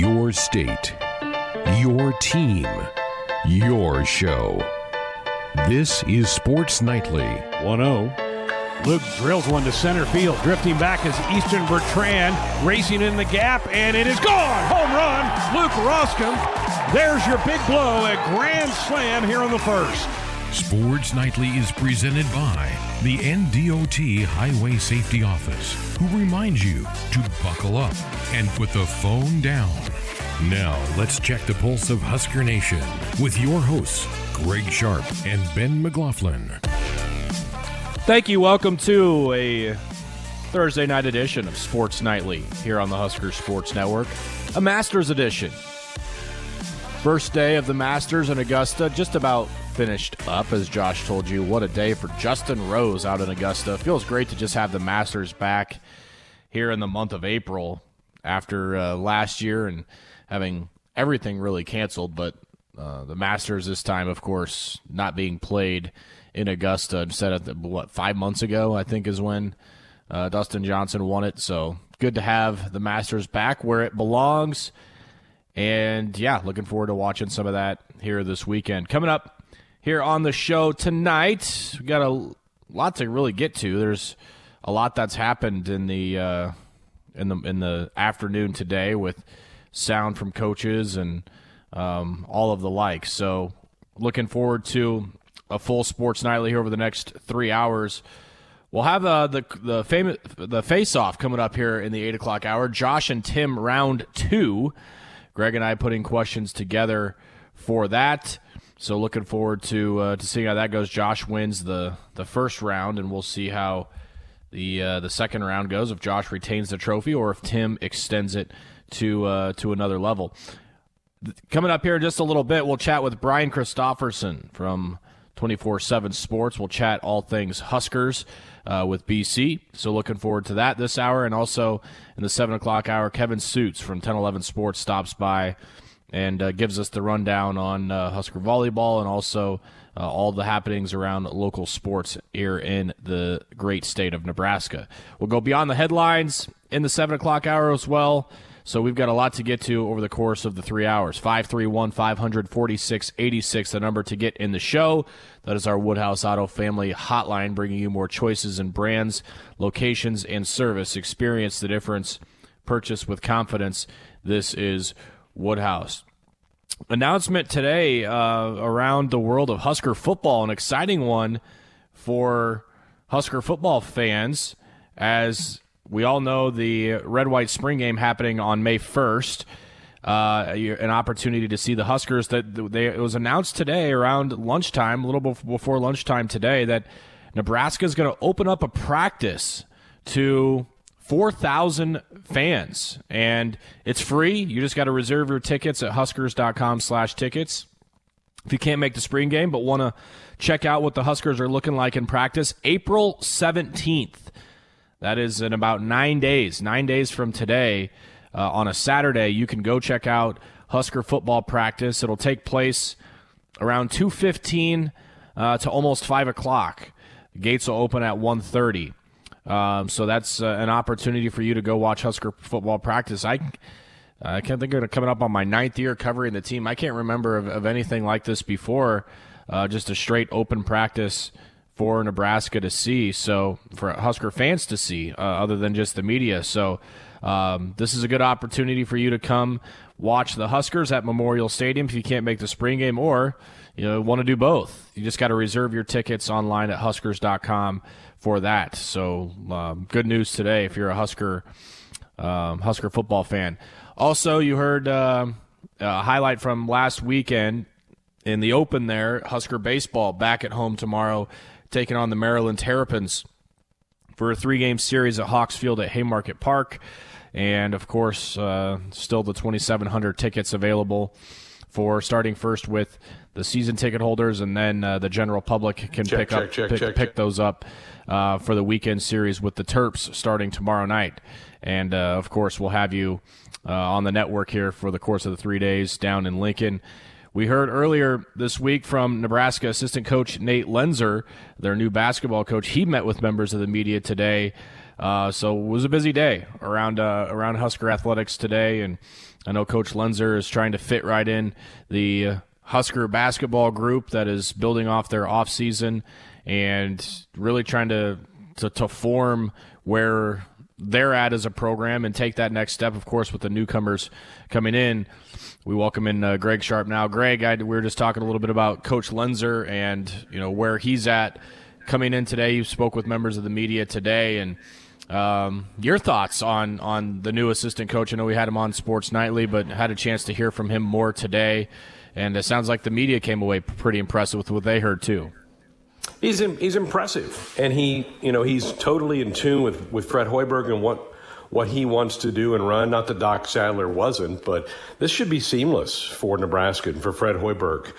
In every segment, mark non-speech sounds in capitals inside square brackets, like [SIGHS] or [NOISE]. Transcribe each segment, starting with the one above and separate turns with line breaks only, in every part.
Your state, your team, your show. This is Sports Nightly.
1 0. Luke drills one to center field. Drifting back is Eastern Bertrand racing in the gap, and it is gone. Home run, Luke Roskam. There's your big blow, a grand slam here on the first.
Sports Nightly is presented by the NDOT Highway Safety Office, who reminds you to buckle up and put the phone down. Now, let's check the pulse of Husker Nation with your hosts, Greg Sharp and Ben McLaughlin.
Thank you. Welcome to a Thursday night edition of Sports Nightly here on the Husker Sports Network, a Masters edition. First day of the Masters in Augusta, just about finished up, as Josh told you. What a day for Justin Rose out in Augusta. Feels great to just have the Masters back here in the month of April after uh, last year and having everything really canceled. But uh, the Masters this time, of course, not being played in Augusta instead of the, what five months ago, I think is when uh, Dustin Johnson won it. So good to have the Masters back where it belongs. And yeah, looking forward to watching some of that here this weekend. Coming up here on the show tonight, we got a lot to really get to. There's a lot that's happened in the uh, in the in the afternoon today with sound from coaches and um, all of the like. So looking forward to a full sports nightly here over the next three hours. We'll have uh, the the famous the face off coming up here in the eight o'clock hour. Josh and Tim round two. Greg and I putting questions together for that. So looking forward to uh, to seeing how that goes. Josh wins the the first round, and we'll see how the uh, the second round goes. If Josh retains the trophy, or if Tim extends it to uh, to another level. Coming up here in just a little bit, we'll chat with Brian Christopherson from 24 7 Sports. We'll chat all things Huskers uh, with BC. So looking forward to that this hour. And also in the 7 o'clock hour, Kevin Sjuts from 1011 Sports stops by and uh, gives us the rundown on uh, Husker volleyball and also uh, all the happenings around local sports here in the great state of Nebraska. We'll go beyond the headlines in the 7 o'clock hour as well. So we've got a lot to get to over the course of the three hours. 531 546 86, the number to get in the show. That is our Woodhouse Auto Family hotline, bringing you more choices and brands, locations, and service. Experience the difference. Purchase with confidence. This is Woodhouse. Announcement today uh, around the world of Husker football, an exciting one for Husker football fans as we all know the red white spring game happening on May 1st. Uh, an opportunity to see the Huskers that they it was announced today around lunchtime, a little before lunchtime today, that Nebraska is going to open up a practice to 4,000 fans, and it's free. You just got to reserve your tickets at Huskers.com/tickets. If you can't make the spring game but want to check out what the Huskers are looking like in practice, April 17th. That is in about nine days, nine days from today. Uh, on a Saturday, you can go check out Husker football practice. It'll take place around 2.15 uh, to almost 5 o'clock. Gates will open at 1.30. Um, so that's uh, an opportunity for you to go watch Husker football practice. I I can't think of it coming up on my ninth year covering the team. I can't remember of, of anything like this before. Uh, just a straight open practice for Nebraska to see. So for Husker fans to see, uh, other than just the media. So um, this is a good opportunity for you to come watch the Huskers at Memorial Stadium if you can't make the spring game, or you know want to do both. You just got to reserve your tickets online at Huskers.com for that. So um, good news today if you're a Husker um, Husker football fan. Also, you heard uh, a highlight from last weekend in the open there. Husker baseball back at home tomorrow taking on the Maryland Terrapins for a three game series at Hawks Field at Haymarket Park. And of course, uh, still the 2,700 tickets available for starting first with the season ticket holders, and then uh, the general public can
check,
pick
check,
up
check,
pick, pick those up uh, for the weekend series with the Terps starting tomorrow night. And uh, of course, we'll have you uh, on the network here for the course of the three days down in Lincoln. We heard earlier this week from Nebraska assistant coach Nate Loenser, their new basketball coach. He met with members of the media today Uh, so it was a busy day around uh, around Husker athletics today, and I know Coach Loenser is trying to fit right in the Husker basketball group that is building off their off season and really trying to, to, to form where they're at as a program and take that next step. Of course, with the newcomers coming in, we welcome in uh, Greg Sharp now. Greg, I, we were just talking a little bit about Coach Loenser and you know where he's at coming in today. You spoke with members of the media today, and um, your thoughts on on the new assistant coach? I know we had him on Sports Nightly, but had a chance to hear from him more today. And it sounds like the media came away pretty impressed with what they heard too.
He's he's impressive, and he you know he's totally in tune with with Fred Hoiberg and what what he wants to do and run. Not that Doc Sadler wasn't, but this should be seamless for Nebraska and for Fred Hoiberg.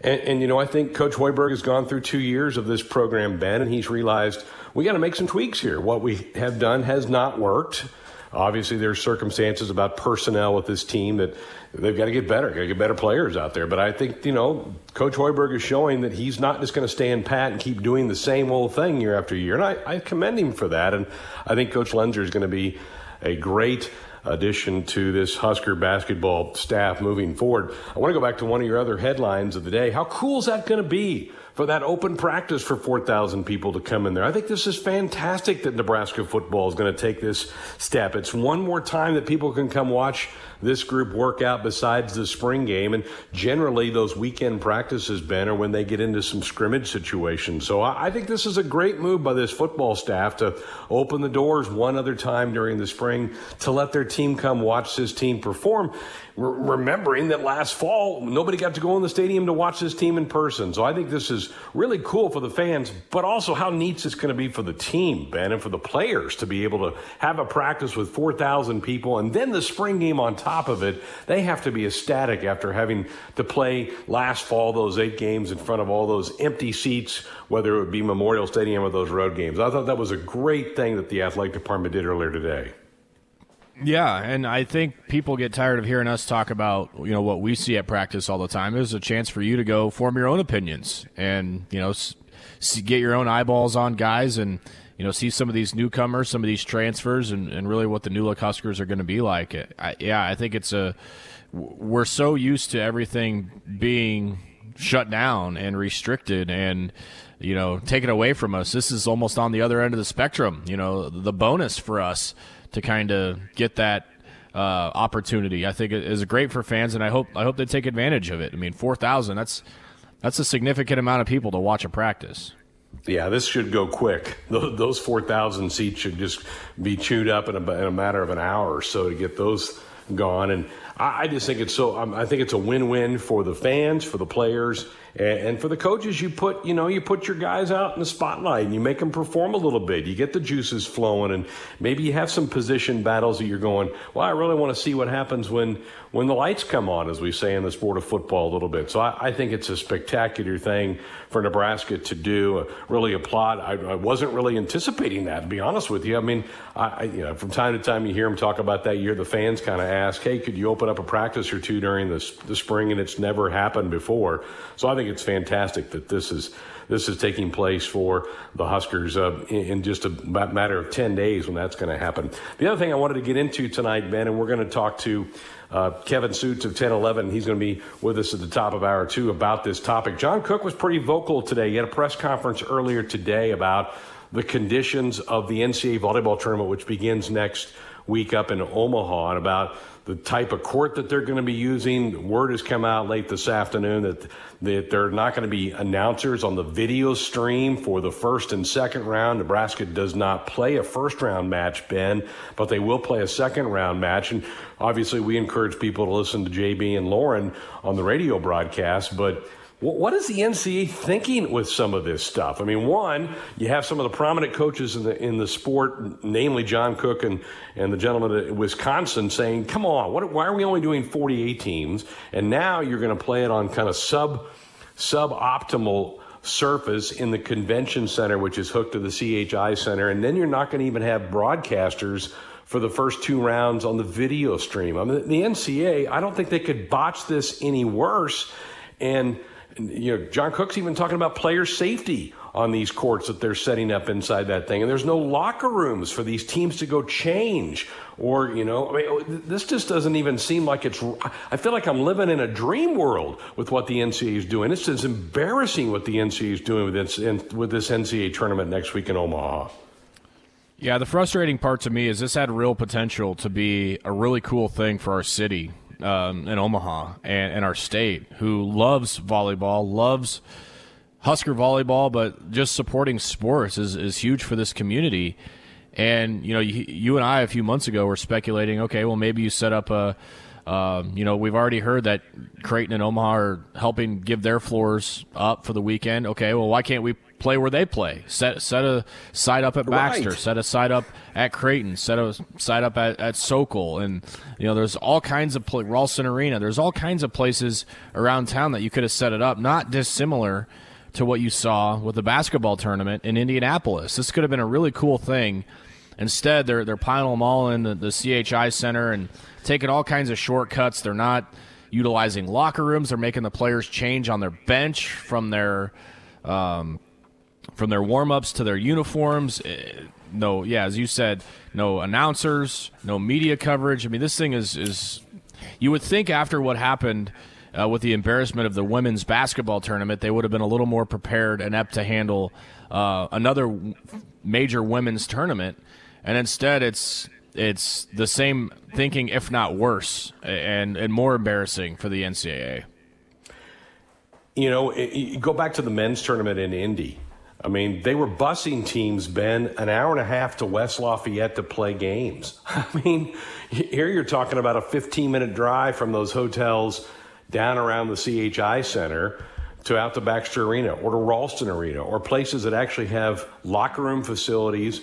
And, and, you know, I think Coach Hoiberg has gone through two years of this program, Ben, and he's realized we got to make some tweaks here. What we have done has not worked. Obviously, there's circumstances about personnel with this team that they've got to get better, got to get better players out there. But I think, you know, Coach Hoiberg is showing that he's not just going to stand pat and keep doing the same old thing year after year. And I, I commend him for that. And I think Coach Loenser is going to be a great addition to this Husker basketball staff moving forward. I want to go back to one of your other headlines of the day. How cool is that going to be? for that open practice for 4,000 people to come in there. I think this is fantastic that Nebraska football is going to take this step. It's one more time that people can come watch this group work out besides the spring game. And generally, those weekend practices, Ben, are when they get into some scrimmage situations. So I think this is a great move by this football staff to open the doors one other time during the spring to let their team come watch this team perform remembering that last fall nobody got to go in the stadium to watch this team in person. So I think this is really cool for the fans, but also how neat it's going to be for the team, Ben, and for the players to be able to have a practice with 4,000 people and then the spring game on top of it. They have to be ecstatic after having to play last fall those eight games in front of all those empty seats, whether it would be Memorial Stadium or those road games. I thought that was a great thing that the athletic department did earlier today.
Yeah, and I think people get tired of hearing us talk about you know what we see at practice all the time. There's a chance for you to go form your own opinions and you know get your own eyeballs on guys and you know see some of these newcomers, some of these transfers, and, and really what the new look Huskers are going to be like. I, yeah, I think it's a we're so used to everything being shut down and restricted and you know taken away from us. This is almost on the other end of the spectrum. You know the bonus for us to kind of get that uh, opportunity. I think it is great for fans, and I hope I hope they take advantage of it. I mean, four thousand that's that's a significant amount of people to watch a practice.
Yeah, this should go quick. [LAUGHS] Those 4,000 seats should just be chewed up in a, in a, matter of an hour or so to get those gone. And I, I just think it's so, um, I think it's a win win for the fans, for the players, and for the coaches, you put, you know, you put your guys out in the spotlight and you make them perform a little bit. You get the juices flowing and maybe you have some position battles that you're going, well, I really want to see what happens when, when the lights come on, as we say in the sport of football a little bit. So I, I think it's a spectacular thing for Nebraska to do. Uh, really applaud. I, I, wasn't really anticipating that, to be honest with you. I mean, I, you know, from time to time you hear them talk about that year. The fans kind of ask, hey, could you open up a practice or two during the, the spring? And it's never happened before. So I think it's fantastic that this is this is taking place for the Huskers uh, in, in, just a matter of 10 days when that's going to happen. The other thing I wanted to get into tonight, Ben, and we're going to talk to uh, Kevin Sjuts of 1011. He's going to be with us at the top of hour two about this topic. John Cook was pretty vocal today. He had a press conference earlier today about the conditions of the NCAA volleyball tournament, which begins next week up in Omaha, and about the type of court that they're going to be using. Word has come out late this afternoon that that they're not going to be announcers on the video stream for the first and second round. Nebraska does not play a first round match, Ben, but they will play a second round match. And obviously, we encourage people to listen to JB and Lauren on the radio broadcast, but what is the NCAA thinking with some of this stuff? I mean, one, you have some of the prominent coaches in the in the sport, namely John Cook and, and the gentleman at Wisconsin, saying, "Come on, what, why are we only doing 48 teams?" And now you're going to play it on kind of sub suboptimal surface in the convention center, which is hooked to the CHI center, and then you're not going to even have broadcasters for the first two rounds on the video stream. I mean, the NCAA, I don't think they could botch this any worse, and you know, John Cook's even talking about player safety on these courts that they're setting up inside that thing. And there's no locker rooms for these teams to go change. Or, you know, I mean, oh, this just doesn't even seem like it's. I feel like I'm living in a dream world with what the NCAA is doing. It's just embarrassing what the NCAA is doing with this, with this NCAA tournament next week in Omaha.
Yeah, the frustrating part to me is this had real potential to be a really cool thing for our city um, in Omaha and, and our state, who loves volleyball, loves Husker volleyball, but just supporting sports is, is huge for this community. And you know, you, you and I a few months ago were speculating. Okay, well, maybe you set up a. Um, you know, we've already heard that Creighton and Omaha are helping give their floors up for the weekend. Okay, well, why can't we play where they play? Set set a side up at Baxter, right. set a side up at Creighton, set a side up at, at Sokol, and you know, there's all kinds of pl- Ralston Arena. There's all kinds of places around town that you could have set it up, not dissimilar to what you saw with the basketball tournament in Indianapolis. This could have been a really cool thing. Instead, they're they're piling them all in the, the CHI Center and taking all kinds of shortcuts. They're not utilizing locker rooms. They're making the players change on their bench from their um, from their warm ups to their uniforms. Eh, no, yeah, as you said, no announcers, no media coverage. I mean, this thing is is you would think after what happened uh, with the embarrassment of the women's basketball tournament, they would have been a little more prepared and apt to handle uh, another major women's tournament. And instead, it's it's the same thinking, if not worse, and and more embarrassing for the NCAA.
You know, it, go back to the men's tournament in Indy. I mean, they were busing teams, Ben, an hour and a half to West Lafayette to play games. [LAUGHS] I mean, here you're talking about a 15 minute drive from those hotels down around the CHI Center to out to Baxter Arena or to Ralston Arena or places that actually have locker room facilities.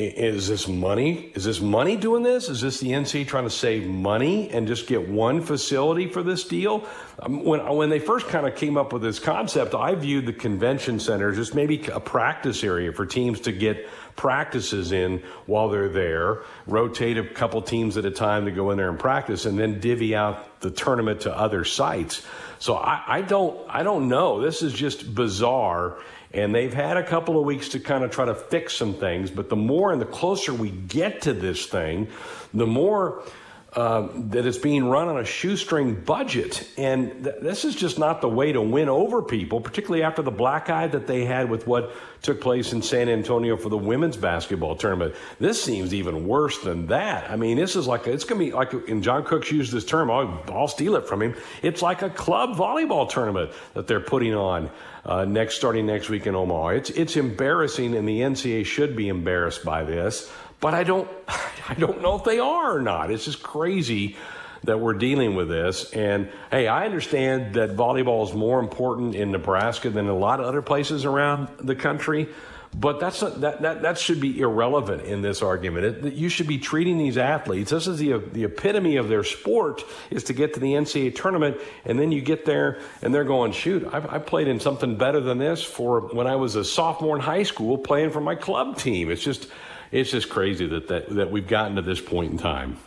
Is this money? Is this money doing this? Is this the NC trying to save money and just get one facility for this deal? Um, when when they first kind of came up with this concept, I viewed the convention center as just maybe a practice area for teams to get practices in while they're there, rotate a couple teams at a time to go in there and practice, and then divvy out the tournament to other sites. So I, I don't I don't know. This is just bizarre. And they've had a couple of weeks to kind of try to fix some things, but the more and the closer we get to this thing, the more uh, that it's being run on a shoestring budget. And th- this is just not the way to win over people, particularly after the black eye that they had with what took place in San Antonio for the women's basketball tournament. This seems even worse than that. I mean, this is like, it's going to be like, and John Cook's used this term, I'll, I'll, steal it from him. It's like a club volleyball tournament that they're putting on uh, next, starting next week in Omaha. It's, it's embarrassing, and the NCAA should be embarrassed by this. But I don't, [LAUGHS] I don't know if they are or not. It's just crazy that we're dealing with this. And hey, I understand that volleyball is more important in Nebraska than a lot of other places around the country. But that's that, that that should be irrelevant in this argument. It, you should be treating these athletes. This is the the epitome of their sport is to get to the NCAA tournament, and then you get there and they're going, shoot, I, I played in something better than this for when I was a sophomore in high school playing for my club team. It's just it's just crazy that, that, that we've gotten to this point in time.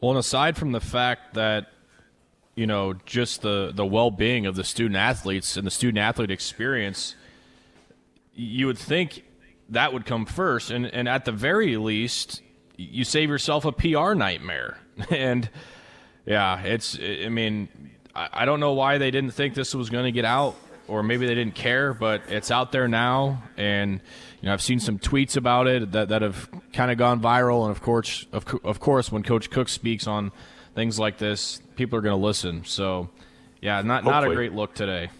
Well, and aside from the fact that, you know, just the, the well being of the student athletes and the student athlete experience, you would think that would come first. And, and at the very least, you save yourself a PR nightmare. [LAUGHS] and yeah, it's, I mean, I don't know why they didn't think this was going to get out, or maybe they didn't care, but it's out there now. And, you know, I've seen some tweets about it that, that have kind of gone viral, and of course, of, of course, when Coach Cook speaks on things like this, people are going to listen. So, yeah, not Hopefully. not a great look today.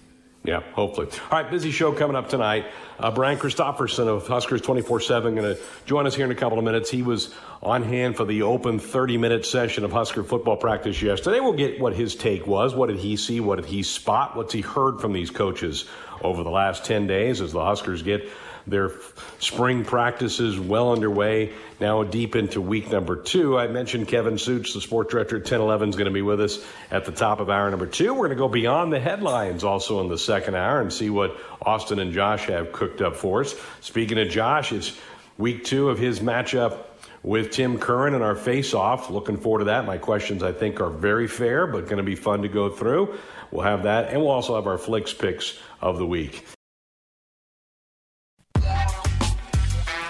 Yeah, hopefully. All right, busy show coming up tonight. Uh, Brian Christopherson of Huskers 24 7 going to join us here in a couple of minutes. He was on hand for the open 30 minute session of Husker football practice yesterday. We'll get what his take was. What did he see? What did he spot? What's he heard from these coaches over the last 10 days as the Huskers get their spring practices well underway, now deep into week number two. I mentioned Kevin Sjuts, the sport director at 1011, is going to be with us at the top of hour number two. We're going to go beyond the headlines also in the second hour and see what Austin and Josh have cooked up for us. Speaking of Josh, it's week two of his matchup with Tim Curran in our face off. Looking forward to that. My questions, I think, are very fair, but going to be fun to go through. We'll have that, and we'll also have our Flix Pix of the week.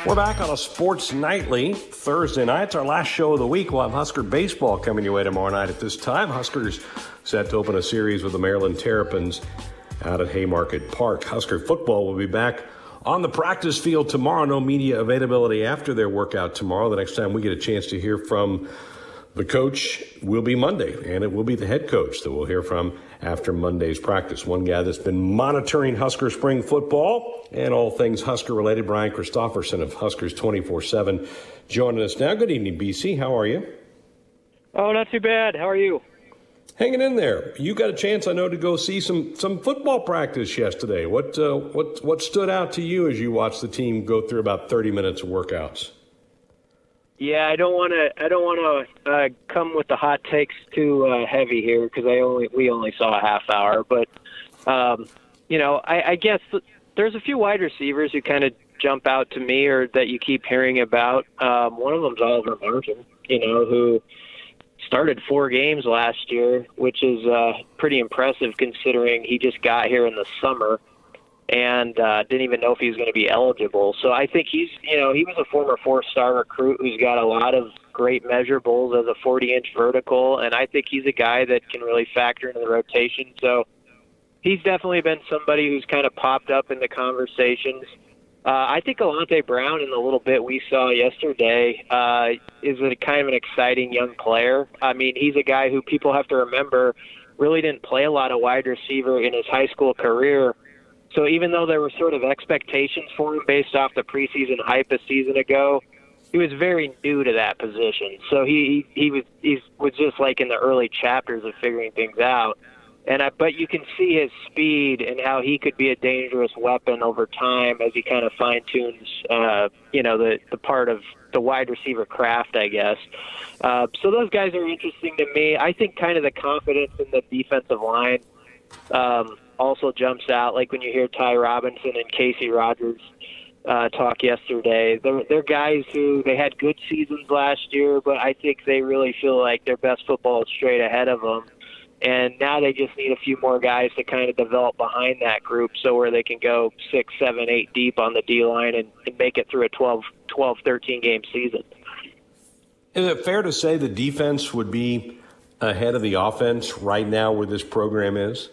We're back on a Sports Nightly Thursday night. It's our last show of the week. We'll have Husker baseball coming your way tomorrow night at this time. Huskers set to open a series with the Maryland Terrapins out at Haymarket Park. Husker football will be back on the practice field tomorrow. No media availability after their workout tomorrow. The next time we get a chance to hear from the coach will be Monday, and it will be the head coach that we'll hear from after Monday's practice. One guy that's been monitoring Husker spring football and all things Husker related, Brian Christopherson of Huskers 24 7, joining us now. Good evening, BC. How are you?
Oh, not too bad. How are you?
Hanging in there. You got a chance, I know, to go see some some football practice yesterday. What uh, what what stood out to you as you watched the team go through about 30 minutes of workouts?
Yeah, I don't want to. I don't want to uh, come with the hot takes too uh, heavy here because I only we only saw a half hour. But um, you know, I, I guess there's a few wide receivers who kind of jump out to me or that you keep hearing about. Um, one of them's Oliver Martin. You know, who started four games last year, which is uh, pretty impressive considering he just got here in the summer and uh, didn't even know if he was going to be eligible. So I think he's, you know, he was a former four-star recruit who's got a lot of great measurables as a 40-inch vertical, and I think he's a guy that can really factor into the rotation. So he's definitely been somebody who's kind of popped up in the conversations. Uh, I think Alante Brown, in the little bit we saw yesterday, uh, is a kind of an exciting young player. I mean, he's a guy who people have to remember really didn't play a lot of wide receiver in his high school career so even though there were sort of expectations for him based off the preseason hype a season ago, he was very new to that position. So he he was he was just like in the early chapters of figuring things out. And I, but you can see his speed and how he could be a dangerous weapon over time as he kind of fine tunes, uh, you know, the the part of the wide receiver craft, I guess. Uh, so those guys are interesting to me. I think kind of the confidence in the defensive line. Um, also jumps out, like when you hear Ty Robinson and Casey Rogers uh, talk yesterday. They're, they're guys who they had good seasons last year, but I think they really feel like their best football is straight ahead of them. And now they just need a few more guys to kind of develop behind that group so where they can go six, seven, eight deep on the D line and, and make it through a 12, 12, 13 game season.
Is it fair to say the defense would be ahead of the offense right now where this program is?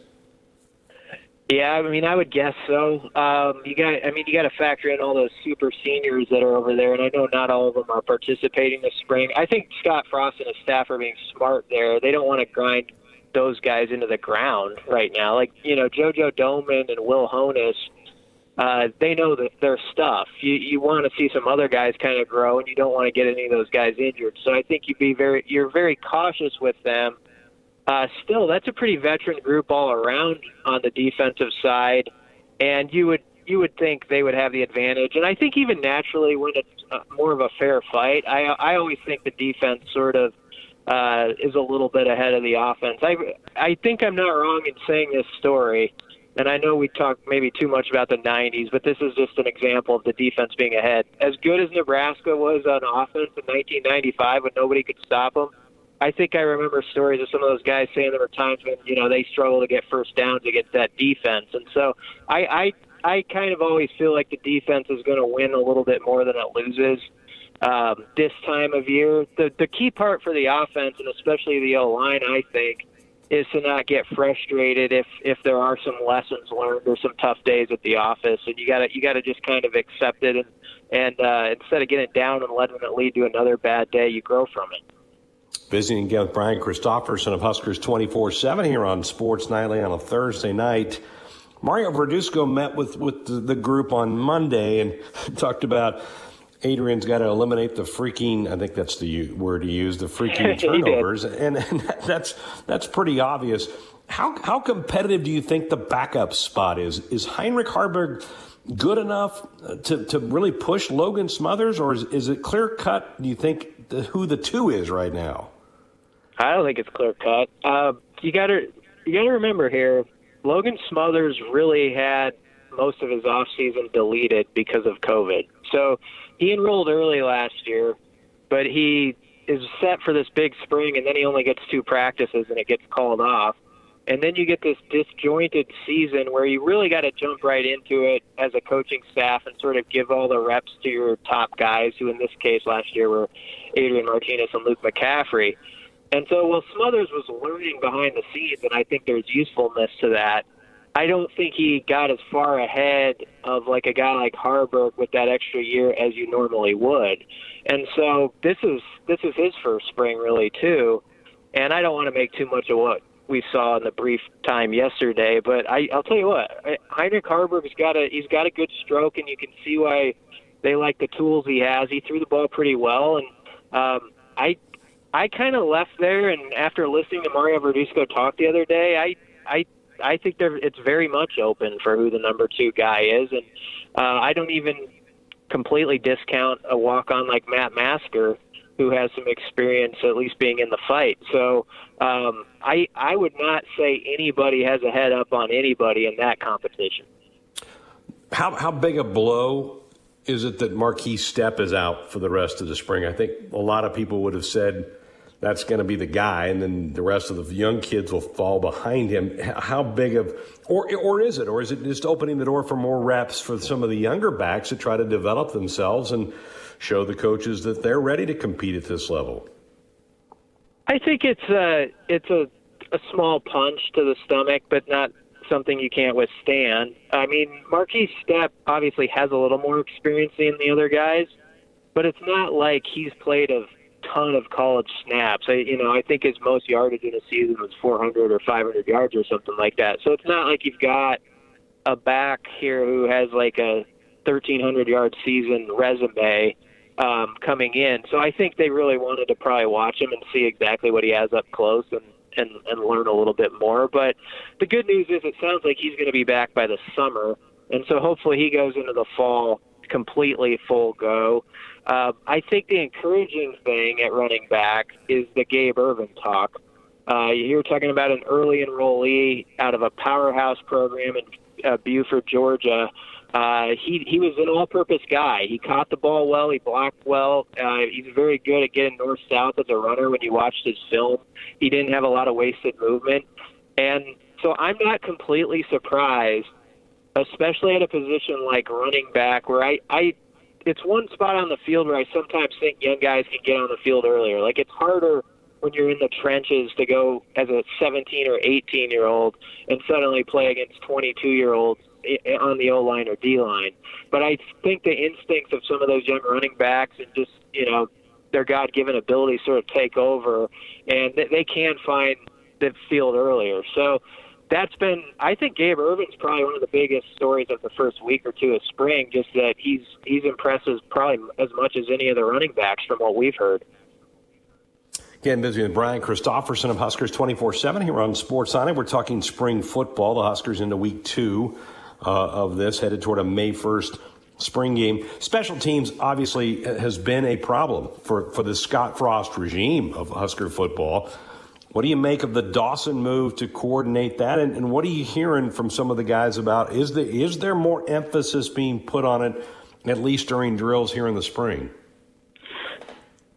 Yeah, I mean, I would guess so. Um, you got, I mean, you got to factor in all those super seniors that are over there, and I know not all of them are participating this spring. I think Scott Frost and his staff are being smart there. They don't want to grind those guys into the ground right now. Like you know, JoJo Domann and Will Honas, uh, they know that their stuff. You you want to see some other guys kind of grow, and you don't want to get any of those guys injured. So I think you'd be very, you're very cautious with them uh, still, that's a pretty veteran group all around on the defensive side, and you would you would think they would have the advantage. And I think even naturally, when it's uh, more of a fair fight, I I always think the defense sort of uh, is a little bit ahead of the offense. I I think I'm not wrong in saying this story. And I know we talk maybe too much about the 90s, but this is just an example of the defense being ahead. As good as Nebraska was on offense in 1995 when nobody could stop them, I think I remember stories of some of those guys saying there were times when you know they struggle to get first downs against that defense, and so I I, I kind of always feel like the defense is going to win a little bit more than it loses um, this time of year. The the key part for the offense and especially the O line, I think, is to not get frustrated if if there are some lessons learned or some tough days at the office, and you got to you got to just kind of accept it and and uh, instead of getting down and letting it lead to another bad day, you grow from it.
Visiting again with Brian Christopherson of Huskers 24 7 here on Sports Nightly on a Thursday night. Mario Verduzco met with, with the group on Monday and [LAUGHS] talked about Adrian's got to eliminate the freaking, I think that's the word he used, the [LAUGHS] freaking turnovers. and, and that's, that's pretty obvious. How, how competitive do you think the backup spot is? Is Heinrich Haarberg good enough uh, to, to really push Logan Smothers, or is, is it clear cut, do you think, the, who the two is right now?
I don't think it's clear cut. Uh, you got to you got to remember here, Logan Smothers really had most of his off season deleted because of COVID. So he enrolled early last year, but he is set for this big spring, and then he only gets two practices and it gets called off. and then you get this disjointed season where you really got to jump right into it as a coaching staff and sort of give all the reps to your top guys, who in this case last year were Adrian Martinez and Luke McCaffrey. And so, while Smothers was learning behind the scenes, and I think there's usefulness to that, I don't think he got as far ahead of like a guy like Haarberg with that extra year as you normally would. And so this is this is his first spring really too. And I don't want to make too much of what we saw in the brief time yesterday, but I, I'll tell you what, Heinrich Haarberg's got a he's got a good stroke, and you can see why they like the tools he has. He threw the ball pretty well, and um, I I kind of left there, and after listening to Mario Verduzco talk the other day, I I I think there it's very much open for who the number two guy is, and uh, I don't even completely discount a walk on like Matt Masker, who has some experience at least being in the fight. So um, I I would not say anybody has a head up on anybody in that competition.
How how big a blow is it that Markese Stepp is out for the rest of the spring? I think a lot of people would have said that's going to be the guy, and then the rest of the young kids will fall behind him. How big of, or or is it, or is it just opening the door for more reps for some of the younger backs to try to develop themselves and show the coaches that they're ready to compete at this level?
I think it's a it's a a small punch to the stomach, but not something you can't withstand. I mean, Markese Stepp obviously has a little more experience than the other guys, but it's not like he's played a ton of college snaps. I, you know, I think his most yardage in a season was 400 or 500 yards or something like that. So it's not like you've got a back here who has like a 1,300 yard season resume um, coming in. So I think they really wanted to probably watch him and see exactly what he has up close and and, and learn a little bit more. But the good news is it sounds like he's going to be back by the summer, and so hopefully he goes into the fall completely full go. Uh, I think the encouraging thing at running back is the Gabe Ervin talk. Uh, you're talking about an early enrollee out of a powerhouse program in uh, Buford, Georgia. Uh, he he was an all-purpose guy. He caught the ball well. He blocked well. Uh, he's very good at getting north-south as a runner. When you watched his film, he didn't have a lot of wasted movement, and so I'm not completely surprised, especially at a position like running back, where I I it's one spot on the field where I sometimes think young guys can get on the field earlier. Like it's harder when you're in the trenches to go as a 17 or 18 year old and suddenly play against 22 year olds on the O line or D line. But I think the instincts of some of those young running backs and just you know their God given ability sort of take over, and they can find the field earlier. So that's been I think Gabe Ervin's probably one of the biggest stories of the first week or two of spring, just that he's he's impressed as probably as much as any of the running backs from what we've heard.
Again, busy with Brian Christopherson of Huskers 24 7 here on Sports Sign. We're talking spring football. The Huskers into week two uh, of this, headed toward a May 1st spring game. Special teams obviously has been a problem for, for the Scott Frost regime of Husker football. What do you make of the Dawson move to coordinate that? And, and what are you hearing from some of the guys about? Is, the, is there more emphasis being put on it, at least during drills here in the spring?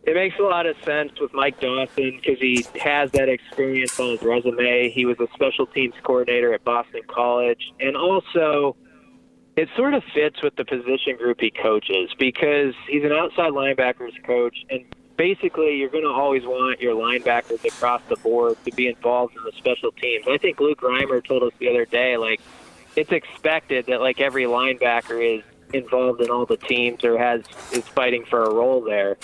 It makes a lot of sense with Mike Dawson because he has that experience on his resume. He was a special teams coordinator at Boston College. And also, it sort of fits with the position group he coaches because he's an outside linebackers coach. And basically you're going to always want your linebackers across the board to be involved in the special teams. I think Luke Reimer told us the other day, like it's expected that like every linebacker is involved in all the teams or has is fighting for a role there.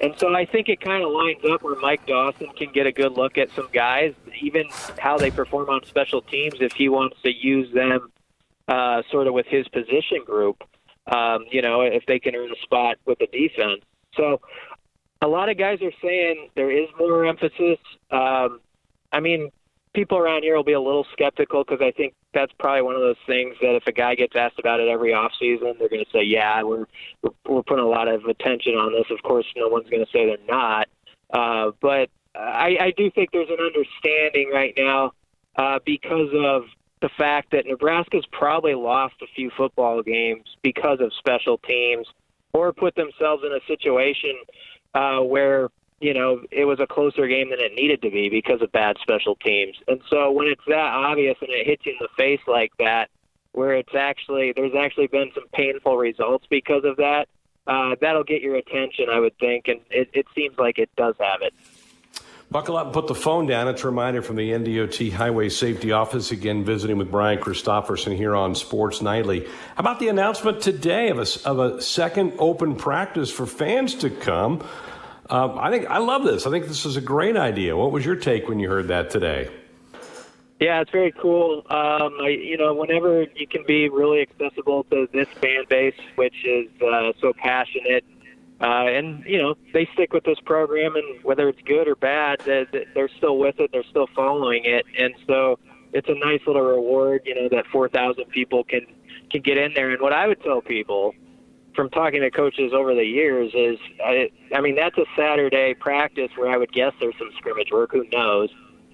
And so I think it kind of lines up where Mike Dawson can get a good look at some guys, even how they perform on special teams, if he wants to use them uh, sort of with his position group. Um, you know, if they can earn a spot with the defense. So a lot of guys are saying there is more emphasis. Um, I mean, people around here will be a little skeptical because I think that's probably one of those things that if a guy gets asked about it every off season, they're going to say, "Yeah, we're, we're putting a lot of attention on this." Of course, no one's going to say they're not. Uh, but I, I do think there's an understanding right now uh, because of the fact that Nebraska's probably lost a few football games because of special teams or put themselves in a situation uh, where you know, it was a closer game than it needed to be because of bad special teams. And so when it's that obvious and it hits you in the face like that, where it's actually there's actually been some painful results because of that, uh, that'll get your attention, I would think, and it, it seems like it does have it.
Buckle up and put the phone down. It's a reminder from the NDOT Highway Safety Office. Again, visiting with Brian Christopherson here on Sports Nightly. How about the announcement today of a, of a second open practice for fans to come? Um, I think I love this. I think this is a great idea. What was your take when you heard that today?
Yeah, it's very cool. Um, I, you know, whenever you can be really accessible to this fan base, which is uh, so passionate, uh, and you know they stick with this program, and whether it's good or bad, they're still with it. They're still following it, and so it's a nice little reward. You know that 4,000 people can can get in there. And what I would tell people from talking to coaches over the years is, I, I mean, that's a Saturday practice where I would guess there's some scrimmage work. Who knows?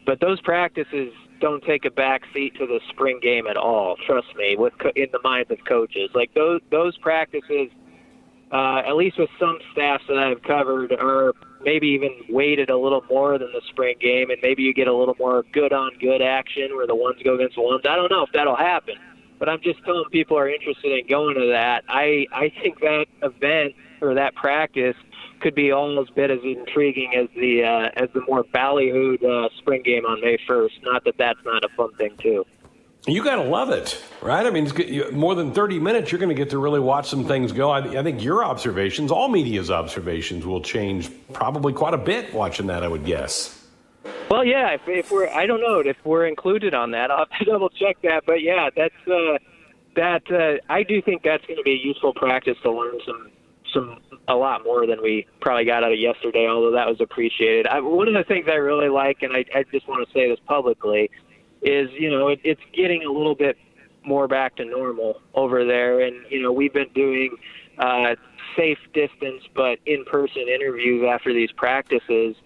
But those practices don't take a back seat to the spring game at all. Trust me, with in the minds of coaches, like those those practices, uh, at least with some staffs that I've covered, are maybe even weighted a little more than the spring game, and maybe you get a little more good on good action where the ones go against the ones. I don't know if that'll happen, but I'm just telling people are interested in going to that. I I think that event or that practice could be almost bit as intriguing as the uh, as the more ballyhooed uh, spring game on May 1st. Not that that's not a fun thing too.
You got to love it, right? I mean, more than 30 minutes, you're going to get to really watch some things go. I, I, think your observations, all media's observations, will change probably quite a bit watching that, I would guess.
Well, yeah, if, if we're, I don't know if we're included on that. [LAUGHS] I'll have to double check that. But yeah, that's, uh, that, uh, I do think that's going to be a useful practice to learn some some a lot more than we probably got out of yesterday, although that was appreciated. I, one of the things I really like, and I, I just want to say this publicly, is you know it, it's getting a little bit more back to normal over there, and you know we've been doing uh, safe distance but in-person interviews after these practices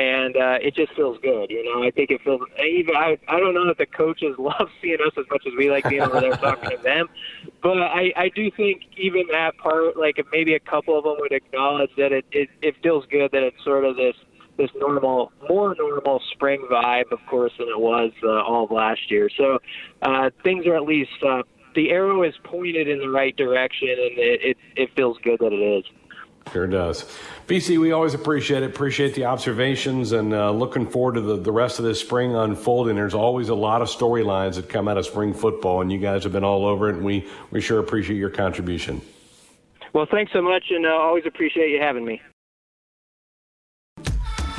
and uh, it just feels good. You know, I think it feels even. I I don't know that the coaches [LAUGHS] love seeing us as much as we like being over there talking to them, but I I do think even that part, like maybe a couple of them would acknowledge that it it, it feels good that it's sort of this this normal, more normal spring vibe, of course, than it was uh, all of last year. So uh, things are at least uh, the arrow is pointed in the right direction, and it, it it feels good that it is.
Sure does. BC, we always appreciate it. Appreciate the observations and uh, looking forward to the, the rest of this spring unfolding. There's always a lot of storylines that come out of spring football, and you guys have been all over it, and we, we sure appreciate your contribution.
Well, thanks so much, and uh, always appreciate you having me.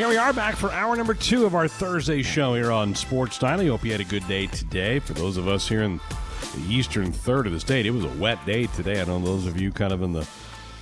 Here we are back for hour number two of our Thursday show here on Sports Nightly. Hope you had a good day today. For those of us here in the eastern third of the state, it was a wet day today. I know those of you kind of in the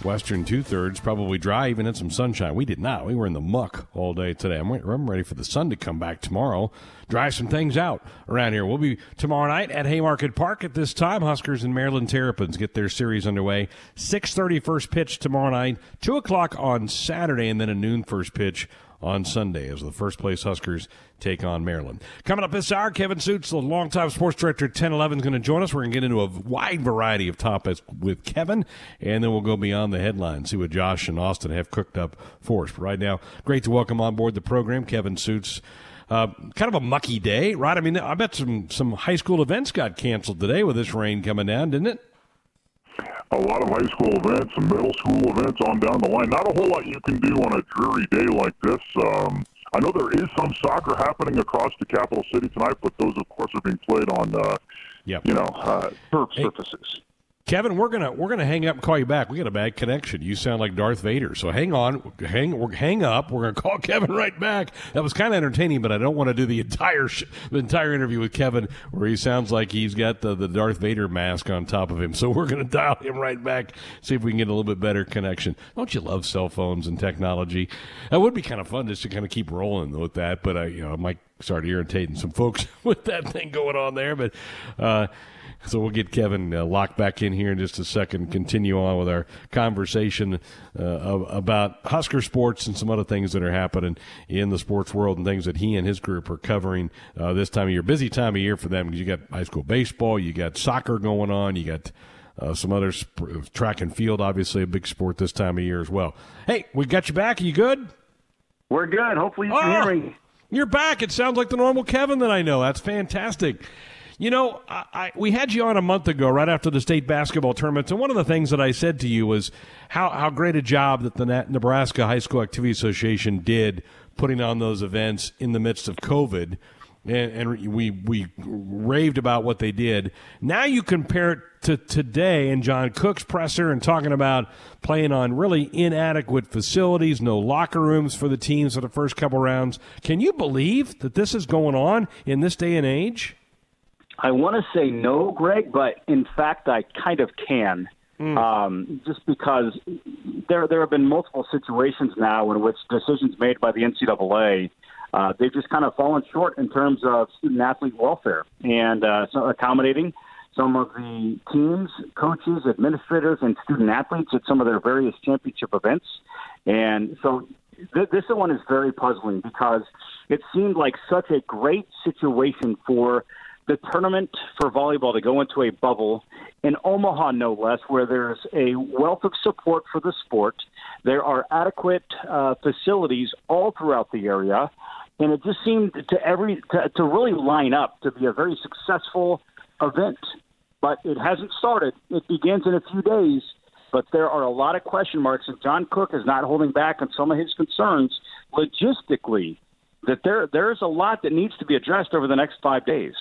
Western two thirds, probably dry, even in some sunshine. We did not. We were in the muck all day today. I'm, I'm ready for the sun to come back tomorrow, dry some things out around here. We'll be tomorrow night at Haymarket Park at this time. Huskers and Maryland Terrapins get their series underway. 6:30 first pitch tomorrow night, two o'clock on Saturday, and then a noon first pitch on Sunday as the first place Huskers take on Maryland. Coming up this hour, Kevin Sjuts, the longtime sports director at 1011, is going to join us. We're going to get into a wide variety of topics with Kevin, and then we'll go beyond the headlines, see what Josh and Austin have cooked up for us. But right now, great to welcome on board the program Kevin Sjuts. Uh, kind of a mucky day, right? I mean, I bet some some high school events got canceled today with this rain coming down, didn't it?
A lot of high school events and middle school events on down the line. Not a whole lot you can do on a dreary day like this. Um, I know there is some soccer happening across the capital city tonight, but those, of course, are being played on, uh, yep. you know, uh, turf hey, surfaces.
Kevin, we're gonna we're gonna hang up and call you back. We got a bad connection. You sound like Darth Vader. So hang on, hang hang up. We're gonna [LAUGHS] call Kevin right back. That was kind of entertaining, but I don't want to do the entire sh- the entire interview with Kevin where he sounds like he's got the, the Darth Vader mask on top of him. So [LAUGHS] we're gonna dial him right back, see if we can get a little bit better connection. Don't you love cell phones and technology? That would be kind of fun just to kind of keep rolling with that. But I, you know, I might start irritating some folks [LAUGHS] with that thing going on there. But uh, so we'll get Kevin uh, locked back in here in just a second. Continue on with our conversation uh, about Husker sports and some other things that are happening in the sports world and things that he and his group are covering uh, this time of year. Busy time of year for them because you got high school baseball, you got soccer going on, you got. Uh, some other sp- track and field, obviously a big sport this time of year as well. Hey, we got you back. Are you good?
We're good. Hopefully you
Oh.
can hear me.
You're back. It sounds like the normal Kevin that I know. That's fantastic. You know, I, I, we had you on a month ago, right after the state basketball tournaments, and one of the things that I said to you was how, how great a job that the Nebraska High School Activity Association did putting on those events in the midst of COVID, and, and we we raved about what they did. Now you compare it to today and John Cook's presser and talking about playing on really inadequate facilities, no locker rooms for the teams for the first couple rounds. Can you believe that this is going on in this day and age?
I want to say no, Greg, but in fact, I kind of can. Um, just because there there have been multiple situations now in which decisions made by the NCAA uh, they've just kind of fallen short in terms of student athlete welfare and uh, so accommodating some of the teams, coaches, administrators, and student athletes at some of their various championship events. And so th- this one is very puzzling because it seemed like such a great situation for the tournament for volleyball to go into a bubble in Omaha, no less, where there's a wealth of support for the sport. There are adequate uh, facilities all throughout the area, and it just seemed to every to, to really line up to be a very successful event. But it hasn't started. It begins in a few days, but there are a lot of question marks, and John Cook is not holding back on some of his concerns logistically. That there there's a lot that needs to be addressed over the next five days.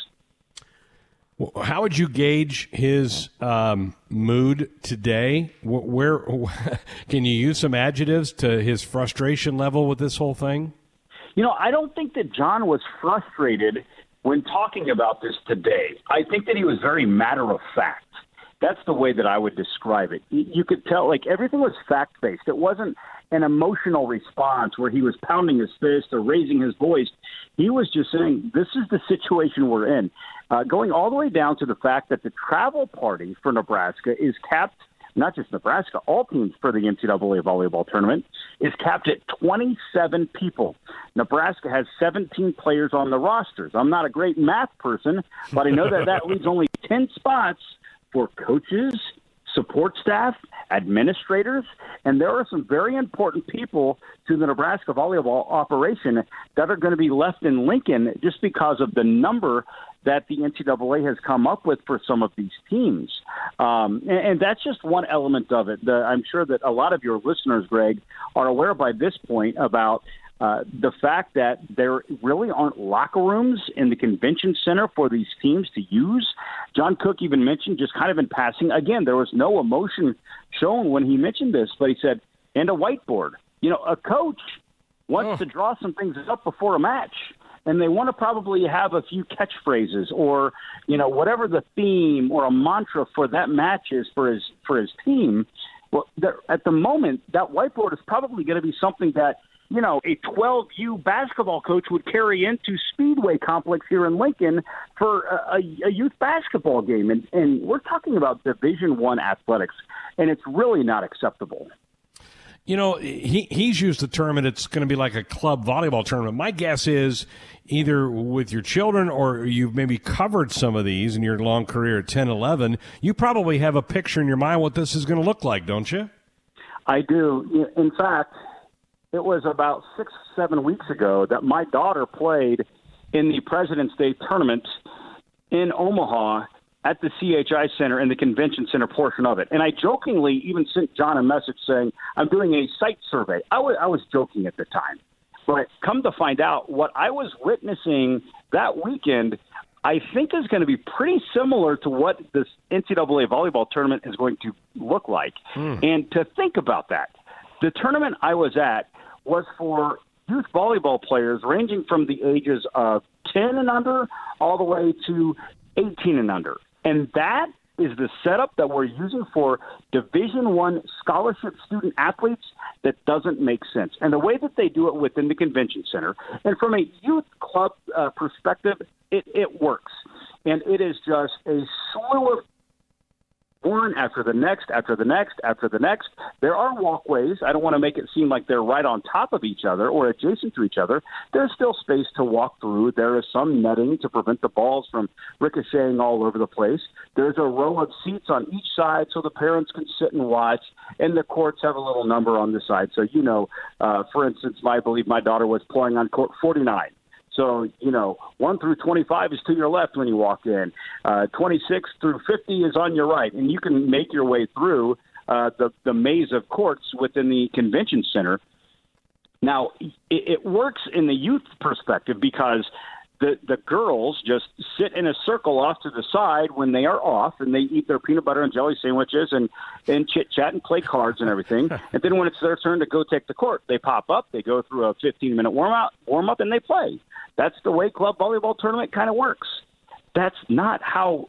How would you gauge his um, mood today? Wh- Where [LAUGHS] can you use some adjectives to his frustration level with this whole thing?
You know, I don't think that John was frustrated when talking about this today. I think that he was very matter of fact. That's the way that I would describe it. You could tell, like, everything was fact based. It wasn't an emotional response where he was pounding his fist or raising his voice. He was just saying, This is the situation we're in. Uh, going all the way down to the fact that the travel party for Nebraska is capped not just Nebraska, all teams for the NCAA volleyball tournament is capped at 27 people. Nebraska has 17 players on the rosters. I'm not a great math person, but I know that that [LAUGHS] leaves only 10 spots for coaches, support staff, administrators, and there are some very important people to the Nebraska volleyball operation that are going to be left in Lincoln just because of the number that the NCAA has come up with for some of these teams. Um, and, and that's just one element of it. The, I'm sure that a lot of your listeners, Greg, are aware by this point about uh, the fact that there really aren't locker rooms in the convention center for these teams to use. John Cook even mentioned, just kind of in passing, again, there was no emotion shown when he mentioned this, but he said, and a whiteboard. You know, a coach wants to draw some things up before a match and they want to probably have a few catchphrases or you know whatever the theme or a mantra for that match is for his for his team well there, at the moment that whiteboard is probably going to be something that you know a 12u basketball coach would carry into speedway complex here in lincoln for a, a, youth basketball game and and we're talking about division one athletics and it's really not acceptable
You know, he he's used the term, and it's going to be like a club volleyball tournament. My guess is either with your children or you've maybe covered some of these in your long career at 10, 11, you probably have a picture in your mind what this is going to look like, don't you?
I do. In fact, it was about six, seven weeks ago that my daughter played in the President's Day tournament in Omaha at the CHI Center in the convention center portion of it. And I jokingly even sent John a message saying, I'm doing a site survey. I was, joking at the time. But come to find out, what I was witnessing that weekend, I think is going to be pretty similar to what this NCAA volleyball tournament is going to look like. Hmm. And to think about that, the tournament I was at was for youth volleyball players ranging from the ages of 10 and under all the way to 18 and under. And that is the setup that we're using for division one scholarship student athletes that doesn't make sense and the way that they do it within the convention center and from a youth club uh, perspective it, it works and it is just a slew of one after the next, after the next, after the next. There are walkways. I don't want to make it seem like they're right on top of each other or adjacent to each other. There's still space to walk through. There is some netting to prevent the balls from ricocheting all over the place. There's a row of seats on each side so the parents can sit and watch. And the courts have a little number on the side. So, you know, uh, for instance, I believe my daughter was playing on court 49. So, you know, 1 through 25 is to your left when you walk in. Uh, 26 through 50 is on your right. And you can make your way through uh, the, the maze of courts within the convention center. Now, it, it works in the youth perspective because the the girls just sit in a circle off to the side when they are off and they eat their peanut butter and jelly sandwiches and and chit chat and play cards and everything [LAUGHS] and then when it's their turn to go take the court they pop up they go through a 15 minute warm up warm up and they play that's the way club volleyball tournament kind of works that's not how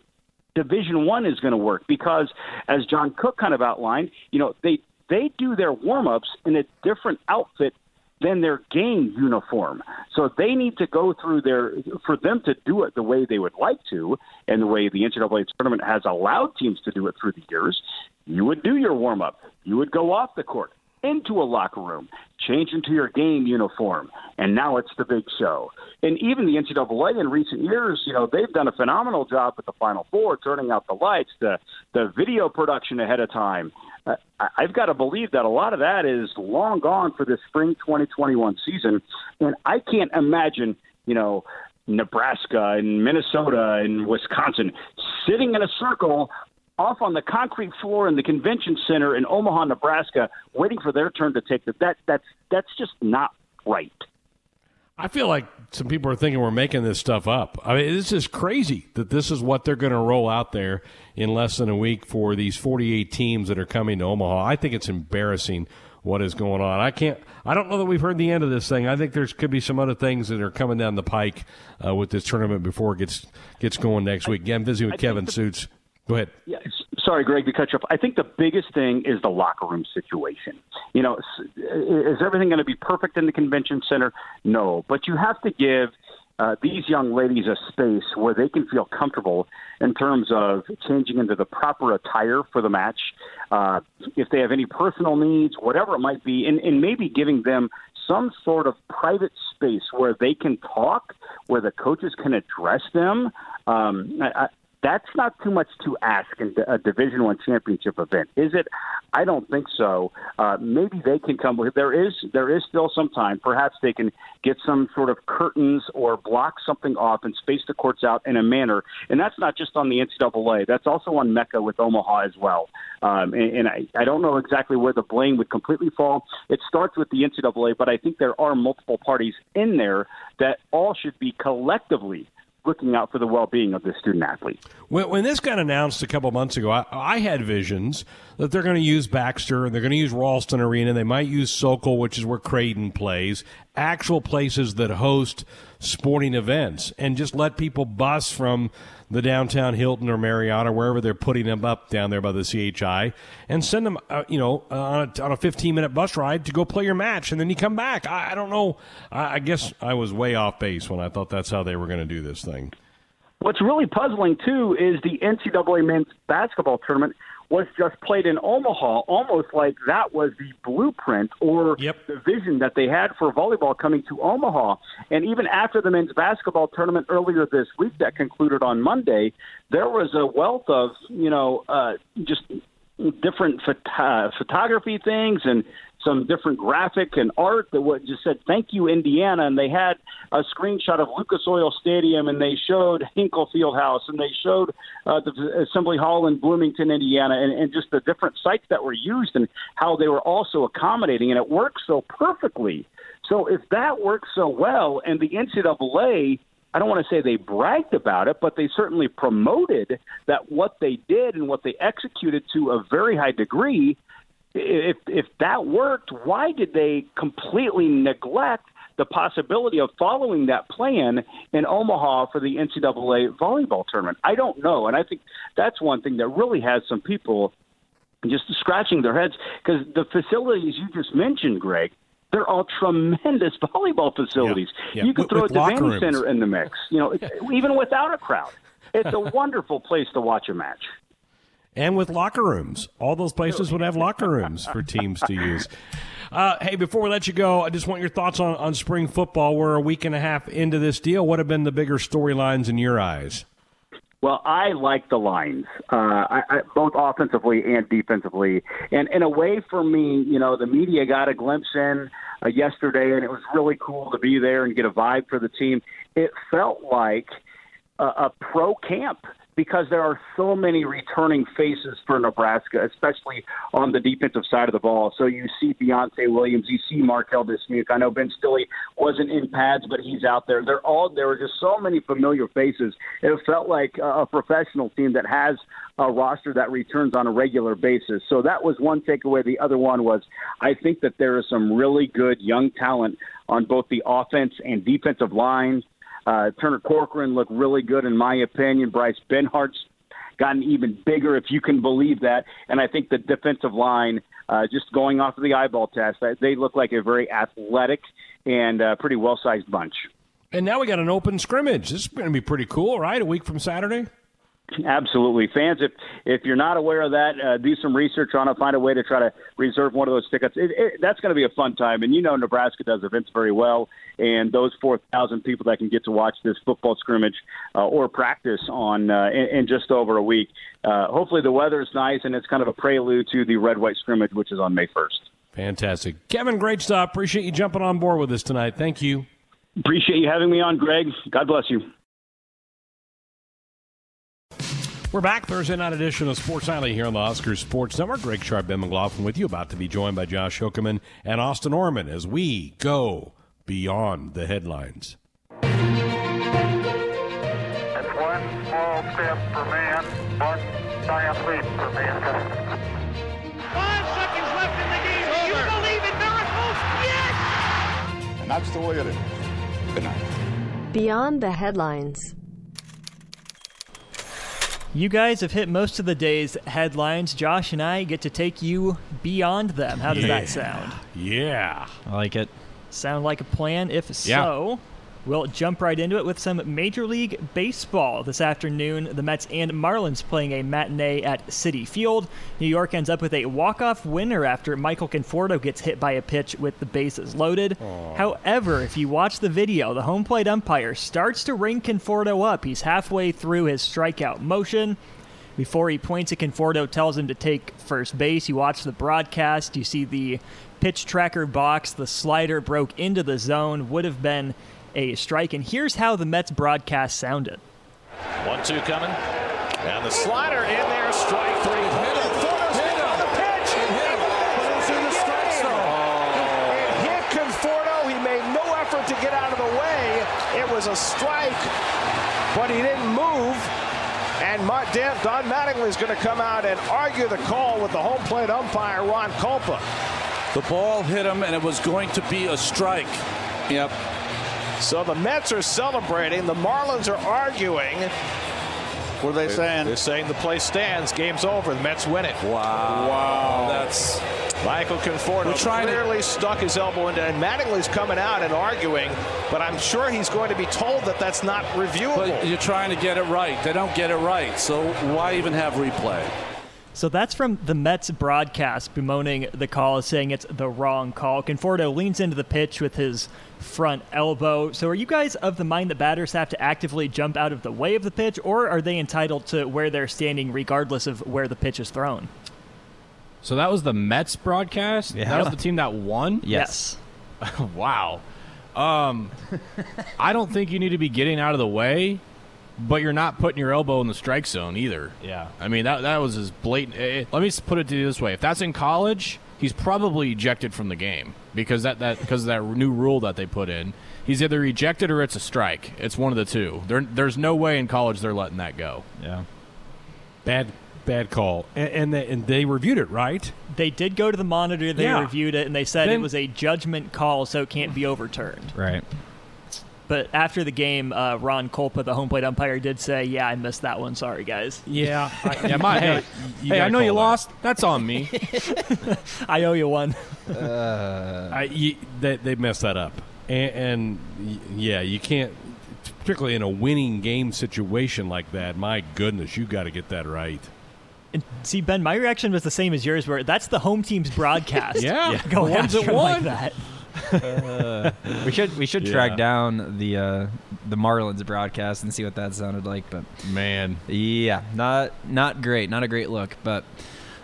division 1 is going to work because as John Cook kind of outlined you know they they do their warm ups in a different outfit than their game uniform. So they need to go through their, for them to do it the way they would like to, and the way the NCAA tournament has allowed teams to do it through the years, you would do your warm up. You would go off the court into a locker room, change into your game uniform, and now it's the big show. And even the NCAA in recent years, you know, they've done a phenomenal job with the Final Four, turning out the lights, the the video production ahead of time, uh, I've got to believe that a lot of that is long gone for this spring 2021 season, and I can't imagine, you know, Nebraska and Minnesota and Wisconsin sitting in a circle off on the concrete floor in the convention center in Omaha, Nebraska, waiting for their turn to take the that that's that's just not right.
I feel like some people are thinking we're making this stuff up. I mean, this is crazy that this is what they're going to roll out there in less than a week for these 48 teams that are coming to Omaha. I think it's embarrassing what is going on. I can't. I don't know that we've heard the end of this thing. I think there's could be some other things that are coming down the pike uh, with this tournament before it gets gets going next week. Again, visiting with I Kevin the, Sjuts. Go ahead.
Yeah, sorry, Greg, to cut you off. I think the biggest thing is the locker room situation. You know, is everything going to be perfect in the convention center? No, but you have to give uh, these young ladies a space where they can feel comfortable in terms of changing into the proper attire for the match. Uh, if they have any personal needs, whatever it might be, and, and maybe giving them some sort of private space where they can talk, where the coaches can address them. Um, I, that's not too much to ask in a Division One championship event, is it? I don't think so. Uh, maybe they can come. There is there is still some time. Perhaps they can get some sort of curtains or block something off and space the courts out in a manner. And that's not just on the NCAA. That's also on MECA with Omaha as well. Um, and, and I, I don't know exactly where the blame would completely fall. It starts with the NCAA, but I think there are multiple parties in there that all should be collectively looking out for the well-being of the student athlete.
When, when this got announced a couple months ago, I, I had visions that they're going to use Baxter and they're going to use Ralston Arena. They might use Sokol, which is where Creighton plays, actual places that host sporting events, and just let people bus from the downtown Hilton or Marriott or wherever they're putting them up down there by the CHI, and send them, uh, you know, on a, on a 15 minute bus ride to go play your match, and then you come back. I, I don't know. I, I guess I was way off base when I thought that's how they were going to do this thing.
What's really puzzling too is the NCAA men's basketball tournament was just played in Omaha, almost like that was the blueprint or
yep.
the vision that they had for volleyball coming to Omaha. And even after the men's basketball tournament earlier this week that concluded on Monday, there was a wealth of, you know, uh, just different phot- photography things and some different graphic and art that what just said thank you indiana. And they had a screenshot of lucas oil stadium and they showed hinkle fieldhouse and they showed uh, the assembly hall in bloomington indiana and, and just the different sites that were used and how they were also accommodating. And it worked so perfectly. So if that works so well and the ncaa I don't want to say they bragged about it, but they certainly promoted that what they did and what they executed to a very high degree if if that worked, why did they completely neglect the possibility of following that plan in Omaha for the NCAA volleyball tournament? I don't know, and I think that's one thing that really has some people just scratching their heads because the facilities you just mentioned, Greg, they're all tremendous [LAUGHS] volleyball facilities.
Yeah, yeah.
You could
with,
throw
with
a Devaney Center in the mix, you know, [LAUGHS] even without a crowd. It's a [LAUGHS] wonderful place to watch a match.
And with locker rooms. All those places would have locker rooms for teams to use. Uh, hey, before we let you go, I just want your thoughts on, on spring football. We're a week and a half into this deal. What have been the bigger storylines in your eyes?
Well, I like the lines, uh, I, I, both offensively and defensively. And in a way, for me, you know, the media got a glimpse in uh, yesterday, and it was really cool to be there and get a vibe for the team. It felt like a, a pro camp because there are so many returning faces for Nebraska, especially on the defensive side of the ball. So you see Deontai Williams, you see Marquel Dismuke. I know Ben Stille wasn't in pads, but he's out there. They're all there were just so many familiar faces. It felt like a professional team that has a roster that returns on a regular basis. So that was one takeaway. The other one was I think that there is some really good young talent on both the offense and defensive lines. Uh, Turner Corcoran looked really good, in my opinion. Bryce Benhart's gotten even bigger, if you can believe that. And I think the defensive line, uh, just going off of the eyeball test, they look like a very athletic and uh, pretty well sized bunch.
And now we got an open scrimmage. This is going to be pretty cool, right? A week from Saturday?
Absolutely, fans. If if you're not aware of that, uh, do some research on it. Find a way to try to reserve one of those tickets. It, it, that's going to be a fun time, and you know Nebraska does events very well. And those four thousand people that can get to watch this football scrimmage uh, or practice on uh, in, in just over a week. Uh, hopefully, the weather is nice, and it's kind of a prelude to the red white scrimmage, which is on May first.
Fantastic, Kevin. Great stuff. Appreciate you jumping on board with us tonight. Thank you.
Appreciate you having me on, Greg. God bless you.
We're back Thursday night edition of Sports Nightly here on the Huskers Sports Network. Greg Sharp, Ben McLaughlin with you, about to be joined by Josh Hookman and Austin Orman as we go beyond the headlines.
It's one small step for man, one giant leap for mankind.
Five seconds left in the game. Do you believe in miracles? Yes!
And that's the way it is. Good night.
Beyond the headlines.
You guys have hit most of the day's headlines. Josh and I get to take you beyond them. How does
Yeah.
that sound?
Yeah.
I like it.
Sound like a plan? If
Yeah.
so, we'll jump right into it with some Major League Baseball. This afternoon, the Mets and Marlins playing a matinee at Citi Field. New York ends up with a walk-off winner after Michael Conforto gets hit by a pitch with the bases loaded. However, if you watch the video, the home plate umpire starts to ring Conforto up. He's halfway through his strikeout motion. Before he points at Conforto, tells him to take first base. You watch the broadcast, you see the pitch tracker box, the slider broke into the zone, would have been a strike. And here's how the Mets broadcast sounded.
One two coming. And the slider in there, strike three. Hit him. Hit him. The pitch.
It in the strike zone. It hit Conforto. He made no effort to get out of the way. It was a strike, but he didn't move. And Ma- Dan- Don Mattingly is going to come out and argue the call with the home plate umpire, Ron Kulpa.
The ball hit him, and it was going to be a strike. Yep.
So the Mets are celebrating. The Marlins are arguing.
What are they saying?
They're saying the play stands. Game's over. The Mets win it.
Wow. Wow. That's
Michael Conforto
We're to-
clearly stuck his elbow into, and Mattingly's coming out and arguing, but I'm sure he's going to be told that that's not reviewable.
but you're trying to get it right. They don't get it right, so why even have replay?
So that's from the Mets broadcast bemoaning the call, saying it's the wrong call. Conforto leans into the pitch with his front elbow. So are you guys of the mind that batters have to actively jump out of the way of the pitch, or are they entitled to where they're standing regardless of where the pitch is thrown?
So that was the Mets broadcast.
Yeah.
That was the team that won. [LAUGHS]
Yes. [LAUGHS]
wow. Um, I don't think you need to be getting out of the way, but you're not putting your elbow in the strike zone either.
Yeah.
I mean that that was as blatant. eh, let me s- put it to you this way: if that's in college, he's probably ejected from the game because that that because of that new rule that they put in. He's either ejected or it's a strike. It's one of the two. There, there's no way in college they're letting that go.
Yeah. Bad, bad call. And, and, they, and they reviewed it, right?
They did go to the monitor, they
Yeah.
reviewed it, and they said it was a judgment call, so it can't be overturned.
Right.
But after the game, uh, Ron Kulpa, the home plate umpire, did say, "Yeah, I missed that one. Sorry, guys."
Yeah. [LAUGHS]
Yeah, my hey,
you
hey, I know you
that.
lost. That's on me. [LAUGHS]
I owe you one. Uh.
I, you, they, they messed that up. And, and yeah, you can't, particularly in a winning game situation like that, my goodness, you got to get that right.
And see, Ben, my reaction was the same as yours, where that's the home team's broadcast. [LAUGHS]
Yeah.
going
The ones that
after him
won.
like that.
Uh, [LAUGHS] we should we should
Yeah.
track down the uh, the Marlins broadcast and see what that sounded like. But
man,
yeah, not not great, not a great look. But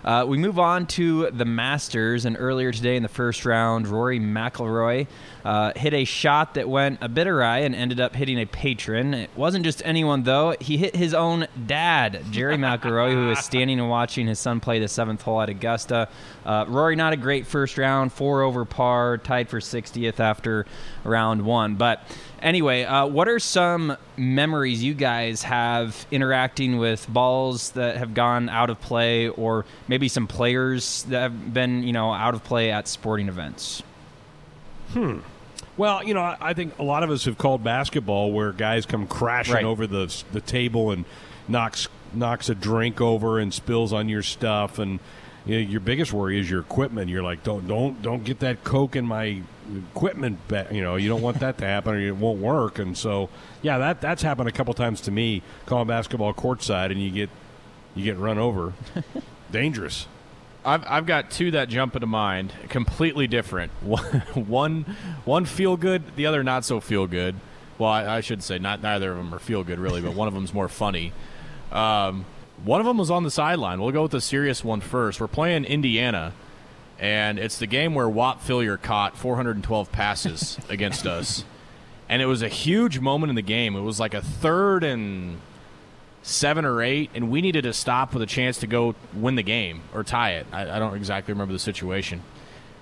uh, we move on to the Masters, and earlier today in the first round, Rory McIlroy uh, hit a shot that went a bit awry and ended up hitting a patron. It wasn't just anyone though; he hit his own dad, Gerry McIlroy, who was standing and watching his son play the seventh hole at Augusta. Uh, Rory, not a great first round, four over par, tied for 60th after round one, but. Anyway, uh, what are some memories you guys have interacting with balls that have gone out of play, or maybe some players that have been, you know, out of play at sporting events?
Hmm. Well, you know, I think a lot of us have called basketball where guys come crashing
Right.
over the the table and knocks knocks a drink over and spills on your stuff and you know, your biggest worry is your equipment. You're like, don't don't don't get that coke in my equipment. You know, you don't want that to happen, or it won't work. And so, yeah, that that's happened a couple times to me calling basketball courtside, and you get you get run over. [LAUGHS] Dangerous.
I've, I've got two that jump into mind, completely different. One, [LAUGHS] one, one feel good, the other not so feel good. Well, I, I should say not neither of them are feel good really, but one of them's more funny. Um, one of them was on the sideline. We'll go with the serious one first. We're playing Indiana, and it's the game where Whop Philyor caught 412 passes [LAUGHS] against us, and it was a huge moment in the game. It was like a third and seven or eight, and we needed to stop with a chance to go win the game or tie it. I, I don't exactly remember the situation.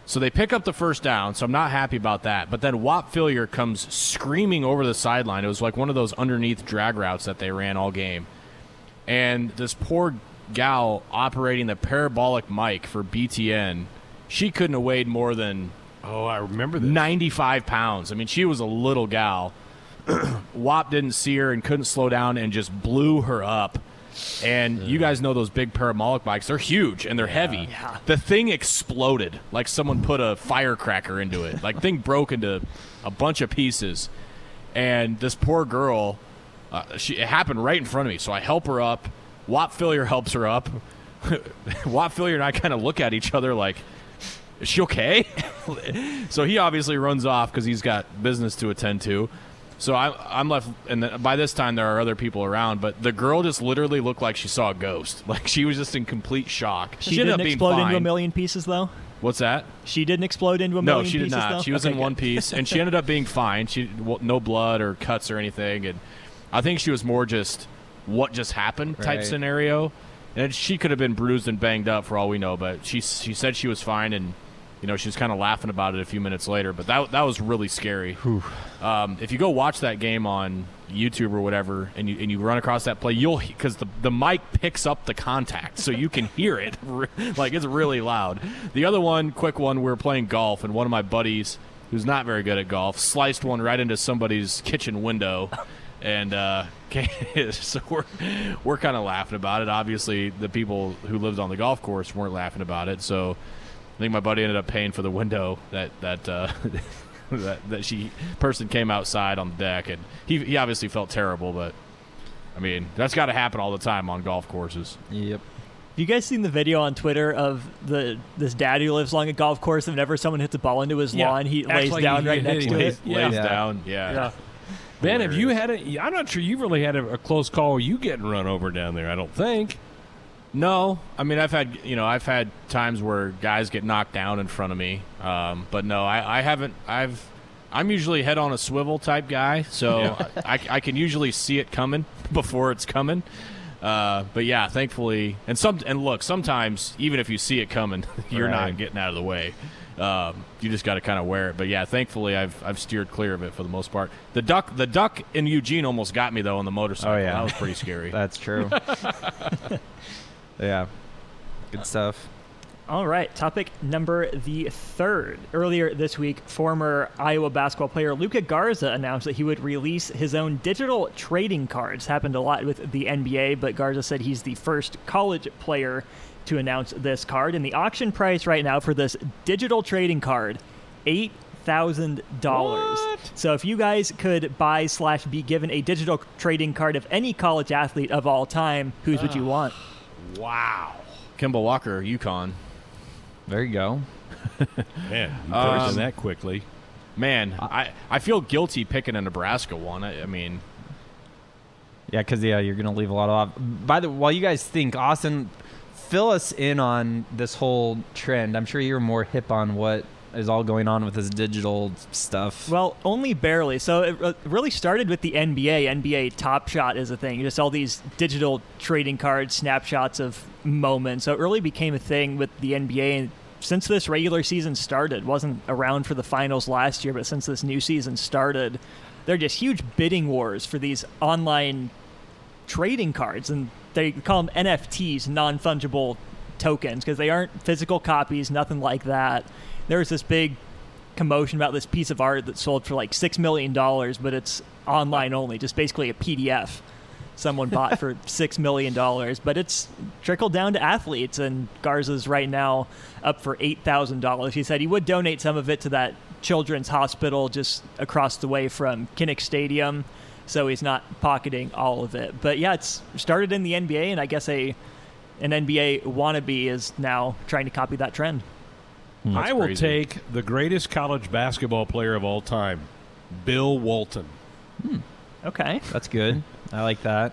So they pick up the first down, so I'm not happy about that. But then Whop Philyor comes screaming over the sideline. It was like one of those underneath drag routes that they ran all game. And this poor gal operating the parabolic mic for BTN, she couldn't have weighed more than
oh, I remember this.
95 pounds. I mean, she was a little gal. [CLEARS THROAT] Whop didn't see her and couldn't slow down and just blew her up. And you guys know those big parabolic bikes. They're huge and they're heavy. The thing exploded like someone put a firecracker into it. Like thing broke into a bunch of pieces. And this poor girl, uh, she it happened right in front of me. So I help her up. Whop Philyor helps her up. [LAUGHS] Whop Philyor and I kind of look at each other like, is she okay? [LAUGHS] so he obviously runs off because he's got business to attend to. So I, I'm left, and then by this time there are other people around. But the girl just literally looked like she saw a ghost. [LAUGHS] Like she was just in complete shock.
She,
ended
didn't
up being
explode into a million pieces, though.
What's that?
She didn't explode into a million.
No,
million
she did
pieces,
not.
though?
She was
Okay,
in
good.
one piece, and she ended up being fine. She well, no blood or cuts or anything, and I think she was more just what just happened type
Right.
scenario. And she could have been bruised and banged up for all we know, but she she said she was fine, and you know she was kind of laughing about it a few minutes later. But that that was really scary. Um, if you go watch that game on YouTube or whatever, and you and you run across that play, you'll because the the mic picks up the contact, so you can hear it. [LAUGHS] like it's really loud. The other one, quick one, we were playing golf, and one of my buddies, who's not very good at golf, sliced one right into somebody's kitchen window. And uh, [LAUGHS] so we're we're kind of laughing about it. Obviously, the people who lived on the golf course weren't laughing about it. So think my buddy ended up paying for the window that that uh, [LAUGHS] that that she person came outside on the deck, and he he obviously felt terrible. But I mean, that's got to happen all the time on golf courses.
Yep.
Have you guys seen the video on Twitter of the this dad who lives along a golf course and whenever someone hits a ball into his
Yeah.
lawn, he
Acts
lays
like
down
he
right
hit
next
him.
to it?
Lays, lays down, yeah.
Ben, have you had a? I'm not sure you've really had a, a close call. with you getting run over down there? I don't think.
No, I mean I've had you know I've had times where guys get knocked down in front of me, um, but no, I, I haven't. I've I'm usually head on a swivel type guy, so
Yeah. [LAUGHS]
I, I can usually see it coming [LAUGHS] before it's coming. Uh, but yeah, thankfully, and some and look, sometimes even if you see it coming, [LAUGHS] you're
Right.
not getting out of the way. Um, you just got to kind of wear it. But yeah, thankfully, I've I've steered clear of it for the most part. The duck the duck in Eugene almost got me though on the motorcycle.
Oh yeah,
that was pretty scary.
That's true. Yeah, good stuff.
All right, topic number the third. Earlier this week, former Iowa basketball player Luka Garza announced that he would release his own digital trading cards. Happened a lot with the NBA, but Garza said he's the first college player to announce this card. And the auction price right now for this digital trading card, eight thousand dollars. So if you guys could buy slash be given a digital trading card of any college athlete of all time, whose would you ah. want?
Wow.
Kemba Walker, UConn.
There you go.
Man, you
Um,
that quickly.
Man, I, I feel guilty picking a Nebraska one. I, I mean,
Yeah, because yeah, you're gonna leave a lot of off. By the while you guys think, Austin, fill us in on this whole trend. I'm sure you're more hip on what is all going on with this digital stuff.
Well, only barely. So it really started with the NBA. NBA Top Shot is a thing. Just all these digital trading cards, snapshots of moments. So it really became a thing with the NBA. And since this regular season started, wasn't around for the finals last year, but since this new season started, they're just huge bidding wars for these online trading cards, and they call them NFTs, non fungible tokens, because they aren't physical copies, nothing like that. There was this big commotion about this piece of art that sold for like six million dollars, but it's online only, just basically a PDF. Someone bought for [LAUGHS] six million dollars, but it's trickled down to athletes, and Garza's right now up for eight thousand dollars. He said he would donate some of it to that children's hospital just across the way from Kinnick Stadium, so he's not pocketing all of it. But yeah, it's started in the NBA, and I guess a an NBA wannabe is now trying to copy that trend. Hmm.
I will
crazy.
take the greatest college basketball player of all time, Bill Walton. Hmm.
Okay.
That's good. [LAUGHS] I like that.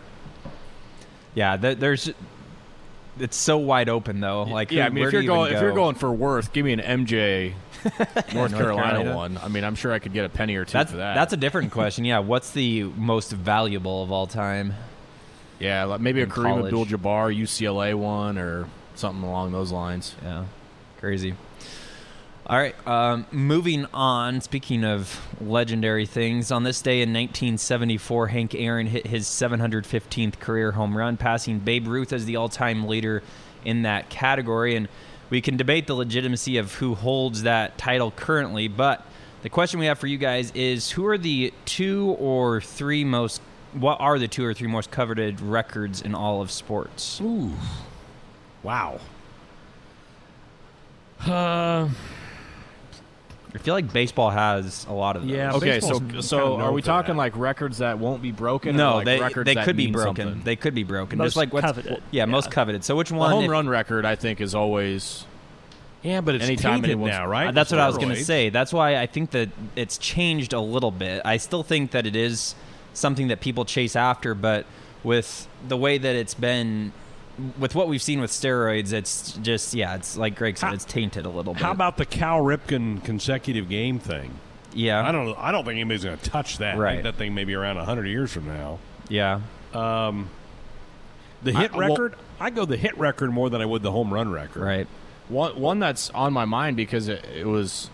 Yeah, th- there's. It's so wide open though. Like,
yeah, I mean, if you're going if you're going for worth, give me an MJ [LAUGHS] North,
North
Carolina,
Carolina.
one. I mean, I'm sure I could get a penny or two
that's
for that.
that's a different [LAUGHS] question. Yeah, what's the most valuable of all time?
yeah, like maybe a Kareem. Abdul-Jabbar UCLA one or something along those lines.
Yeah, crazy. All right, um, moving on. Speaking of legendary things, on this day in 1974, Hank Aaron hit his 715th career home run, passing Babe Ruth as the all-time leader in that category. And we can debate the legitimacy of who holds that title currently, but the question we have for you guys is: Who are the two or three most? What are the two or three most coveted records in all of sports?
Ooh, wow. Uh,
I feel like baseball has a lot of those.
Yeah,
Okay, so so
kinda
are we talking
that.
like records that won't be broken? or
No,
like
they
records
they
that
could be broken.
something?
They could be broken.
Most
Just like what's
coveted,
yeah, most coveted. So which one?
The home
if-
run record, I think, is always
yeah, but it's
Anytime
tainted
anyone's-
now, right?
Uh, that's what I was going to say. That's why I think that it's changed a little bit. I still think that it is something that people chase after, but with the way that it's been, with what we've seen with steroids, it's just yeah, it's like Greg said,
How-
it's tainted a little bit.
How about the Cal Ripken consecutive game thing?
yeah,
I don't. I don't think anybody's going to touch that.
Right.
that thing may be around hundred years from now.
yeah,
Um, the
I-
hit
well-
record. I go the hit record more than I would the home run record.
right.
one one that's on my mind because it, it was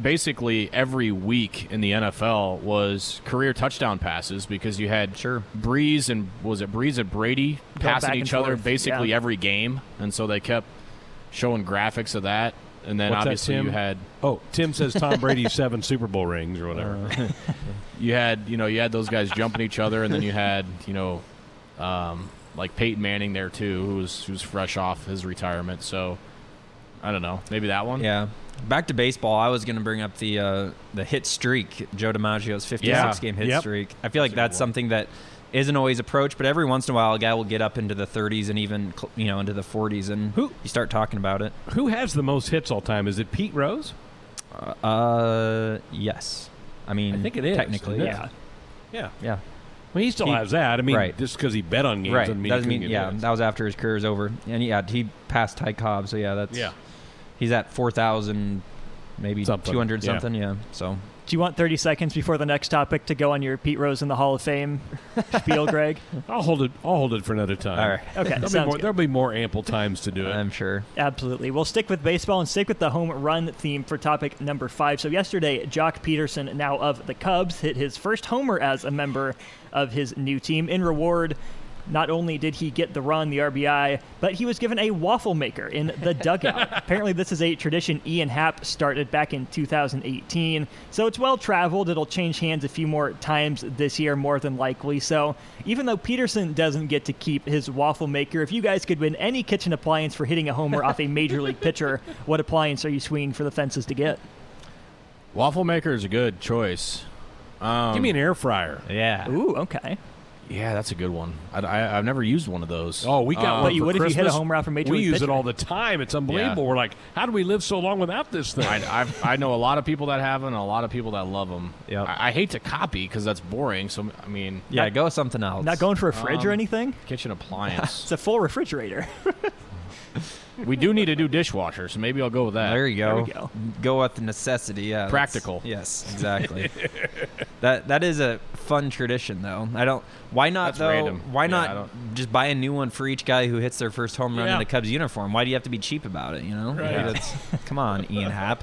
basically every week in the NFL was career touchdown passes because you had
Sure.
Brees and was it Brees and Brady passing each other
forth,
basically
yeah.
every game, and so they kept showing graphics of that. And then
What's
obviously
Tim?
you had
Oh, Tim says Tom Brady's seven Super Bowl rings or whatever.
Uh, [LAUGHS] you had you know you had those guys jumping each other, and then you had you know um, like Peyton Manning there too, who was who was fresh off his retirement. So I don't know, maybe that one.
Yeah. Back to baseball, I was going to bring up the uh, the hit streak, Joe DiMaggio's 56
Yeah.
game hit
Yep.
streak. I feel like
That's
that's something that isn't always approached, but every once in a while, a guy will get up into the 30s and even you know into the 40s, and
Who-
you start talking about it.
Who has the most hits all time? Is it Pete Rose?
Uh, yes. I mean,
I think it is,
technically,
it?
yeah,
Yeah.
yeah,
Well, he still
He-
has that. I mean,
right.
just because he bet on games
right.
doesn't mean,
Doesn't mean yeah. That was after his career is over, and yeah, he passed Ty Cobb, so yeah, that's
Yeah.
He's at 4,000, maybe
Something,
200
yeah.
something. Yeah, so
Do you want 30 seconds before the next topic to go on your Pete Rose in the Hall of Fame [LAUGHS] spiel, Greg?
I'll hold it. I'll hold it for another time.
All right.
Okay,
There'll, be
sounds
more,
good.
there'll be more ample times to do it.
I'm sure.
Absolutely. We'll stick with baseball and stick with the home run theme for topic number five. So, yesterday, Joc Pederson, now of the Cubs, hit his first homer as a member of his new team. In reward, not only did he get the run, the RBI, but he was given a waffle maker in the [LAUGHS] dugout. Apparently, this is a tradition Ian Happ started back in 2018. So, it's well traveled. It'll change hands a few more times this year, more than likely. So, even though Pederson doesn't get to keep his waffle maker, if you guys could win any kitchen appliance for hitting a homer off a major league pitcher, [LAUGHS] what appliance are you swinging for the fences to get?
Waffle maker is a good choice. Um,
Give me an air fryer.
Yeah.
Ooh, okay.
Yeah, that's a good one. I, I, I've never used one of those.
Oh, we got
Um,
one.
But you
for
would if you hit a
Christmas.
home run from Major
We
League
use it all the time. It's unbelievable.
Yeah.
We're like, how do we live so long without this thing?
I, I've, I know a lot of people that have them, and a lot of people that love them.
Yep.
I, I hate to copy because that's boring. So I mean,
Yeah, go with something else.
Not going for a fridge or
Um,
anything?
kitchen [LAUGHS] appliance.
It's a full refrigerator. [LAUGHS]
we do need a new dishwasher, so maybe I'll go with that.
There you go.
we go.
Go with the necessity. Yeah,
Practical.
Yes, exactly. [LAUGHS] that that is a fun tradition, though. I don't. Why not
That's
though?
random.
Why not
don't-
just buy a new one for each guy who hits their first home run
Yeah.
in a Cubs uniform? Why do you have to be cheap about it? You know,
Right.
Yeah, [LAUGHS] come on, Ian Happ.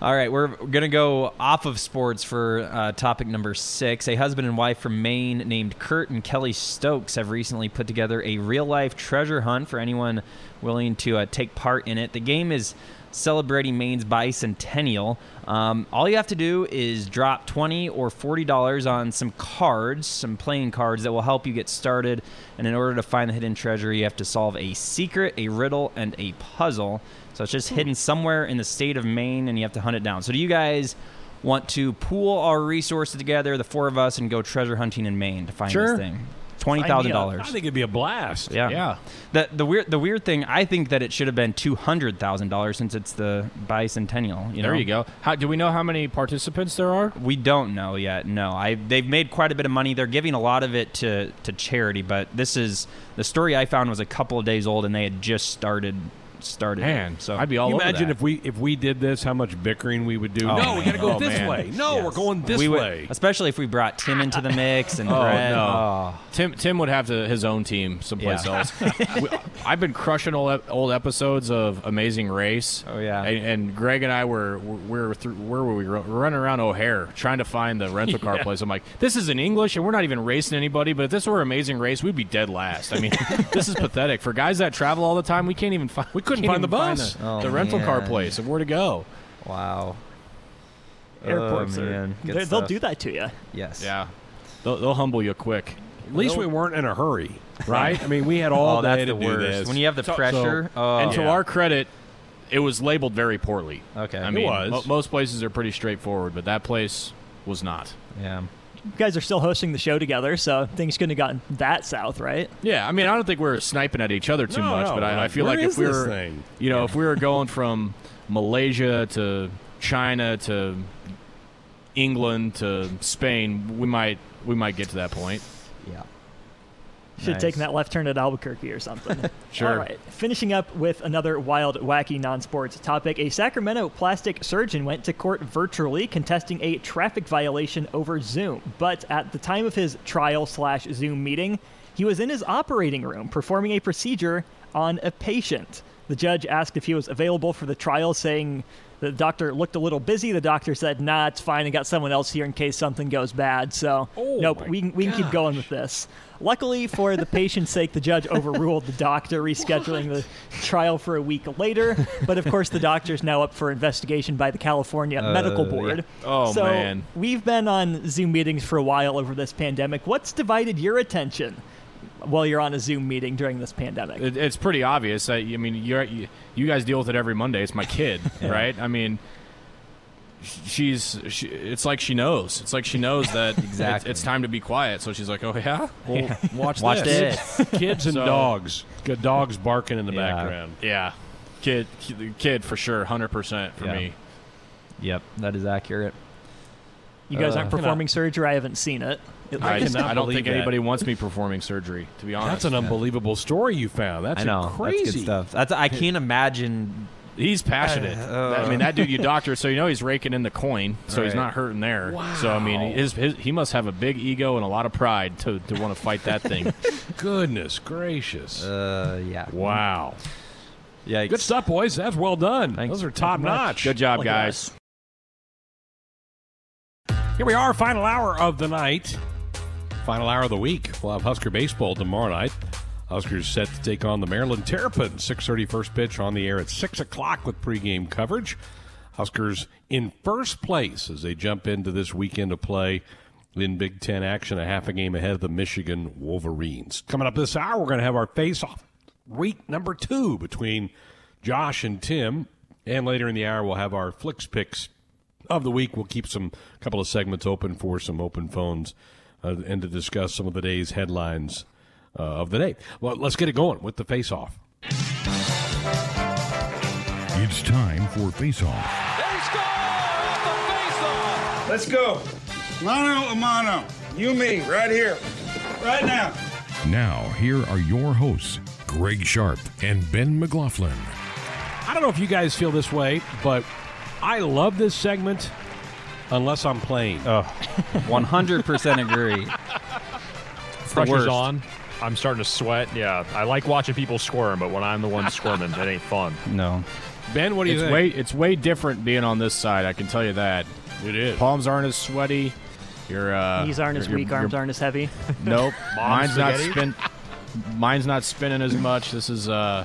All right, we're going to go off of sports for uh, topic number six. A husband and wife from Maine named Kurt and Kelly Stokes have recently put together a real life treasure hunt for anyone willing to uh, take part in it. The game is celebrating Maine's bicentennial. Um, all you have to do is drop 20 or $40 on some cards, some playing cards that will help you get started. And in order to find the hidden treasure, you have to solve a secret, a riddle, and a puzzle. So it's just hidden somewhere in the state of Maine, and you have to hunt it down. So do you guys want to pool our resources together, the four of us, and go treasure hunting in Maine to find
Sure.
this thing? Twenty thousand
I think it'd be a blast.
Yeah.
Yeah.
The the weird the weird thing, I think that it should have been two hundred thousand dollars since it's the bicentennial. You know?
There you go. How, do we know how many participants there are?
We don't know yet. No, I they've made quite a bit of money. They're giving a lot of it to to charity, but this is the story I found was a couple of days old, and they had just started started. it.
Man,
so
I'd be all
you
over
imagine
that.
if we if we did this, how much bickering we would do?
Oh,
no, we got to go
man.
this
Oh, man.
way. No,
Yes.
we're going this
We would-
way.
especially if we brought Tim into the mix and [LAUGHS]
Oh
Brett.
no,
Oh.
Tim Tim would have to, his own team someplace
Yeah.
else. [LAUGHS] We- I've been crushing old, old episodes of Amazing Race.
Oh, yeah.
and, and Greg and I were we were through, where were we? We're running around O'Hare trying to find the rental car [LAUGHS]
Yeah.
place. I'm like, this is in English, and we're not even racing anybody. But if this were Amazing Race, we'd be dead last. I mean, this is pathetic for guys that travel all the time. We can't even find. We
couldn't find the
even
bus.
the,
Oh,
the rental car place of where to go.
Wow.
Airports
oh,
are.
man.
They're- They'll
stuff.
do that to you.
Yes.
Yeah, they'll, they'll humble you quick.
At least we weren't in a hurry, [LAUGHS] right? I mean, we had all
Oh,
day
that's
to
the
do
worst.
this.
When you have the
So-
pressure. oh.
and to
Yeah.
our credit, it was labeled very poorly.
Okay.
I
It
mean,
was.
mo- most places are pretty straightforward, but that place was not.
yeah.
You guys are still hosting the show together, so things couldn't have gotten that south, right?
Yeah, I mean, I don't think we're sniping at each other too
No,
much,
no,
but I, I feel
where
like if we
this
were,
thing?
you know, if we were going from Malaysia to China to England to Spain, we might we might get to that point.
Should have taken that left turn at Albuquerque or something. [LAUGHS]
Sure.
All right. Finishing up with another wild, wacky non sports topic. A Sacramento plastic surgeon went to court virtually contesting a traffic violation over Zoom. But at the time of his trial slash Zoom meeting, he was in his operating room performing a procedure on a patient. The judge asked if he was available for the trial, saying the doctor looked a little busy. The doctor said, "Nah, it's fine. I got someone else here in case something goes bad." So,
Oh
nope, we can, we can keep going with this. Luckily, for the patient's sake, the judge overruled the doctor, rescheduling the trial for a week later. But of course, the doctor's now up for investigation by the California Medical
Uh,
Board.
yeah. Oh,
so
man.
We've been on Zoom meetings for a while over this pandemic. What's divided your attention while you're on a Zoom meeting during this pandemic?
It, it's pretty obvious. That, I mean, you're, you you guys deal with it every Monday. It's my [LAUGHS] kid, right? I mean, she's she, it's like she knows. It's like she knows that [LAUGHS]
Exactly.
it's, it's time to be quiet. So she's like, "Oh yeah, well, [LAUGHS] watch,
Watch
this."
this.
Kids and
So-
dogs. Good dogs barking in the
Yeah.
background.
Yeah, kid, kid for sure, hundred percent for
Yeah.
me.
Yep. That is accurate.
You guys
Uh,
aren't performing surgery. I haven't seen it. It
I,
looks-
cannot
I don't
believe
think
that.
anybody wants me performing surgery. To be honest,
That's an unbelievable story you found. That's
I know.
crazy
That's good stuff. That's I can't imagine.
He's passionate.
Uh,
I mean, that dude, you doctor, so you know he's raking in the coin, so he's not hurting there. So I mean, his, his he must have a big ego and a lot of pride to, to want to fight that thing. [LAUGHS]
Goodness gracious.
Uh, yeah.
wow.
Yeah.
Good stuff, boys. That's well done.
Thanks.
Those are top notch.
Good job, guys.
Here we are, final hour of the night. Final hour of the week. We'll have Husker baseball tomorrow night. Huskers set to take on the Maryland Terrapins. 6.30 first pitch on the air at 6 o'clock with pregame coverage. Huskers in first place as they jump into this weekend of play in Big Ten action, a half a game ahead of the Michigan Wolverines. Coming up this hour, we're going to have our face-off week number two between Josh and Tim. And later in the hour, we'll have our Flix Pix of the week. We'll keep some couple of segments open for some open phones and to discuss some of the day's headlines uh, of the day. Well, let's get it going with the face off.
It's time for Face Off.
Let's go. Mano a mano. You, me, right here. Right now.
Now, here are your hosts, Greg Sharp and Ben McLaughlin.
I don't know if you guys feel this way, but I love this segment unless I'm playing.
Oh, 100% [LAUGHS] agree.
Pressure's
worst.
on. I'm starting to sweat. Yeah, I like watching people squirm, but when I'm the one squirming, it ain't fun.
No.
Ben, what do you
it's
think?
way it's way different being on this side. I can tell you that.
It is.
Palms aren't as sweaty. Your uh,
Knees aren't as
your-
weak,
your-
arms aren't as heavy. [LAUGHS]
Nope.
Mom
mine's not
spaghetti?
spin. Mine's not spinning as much. This is uh,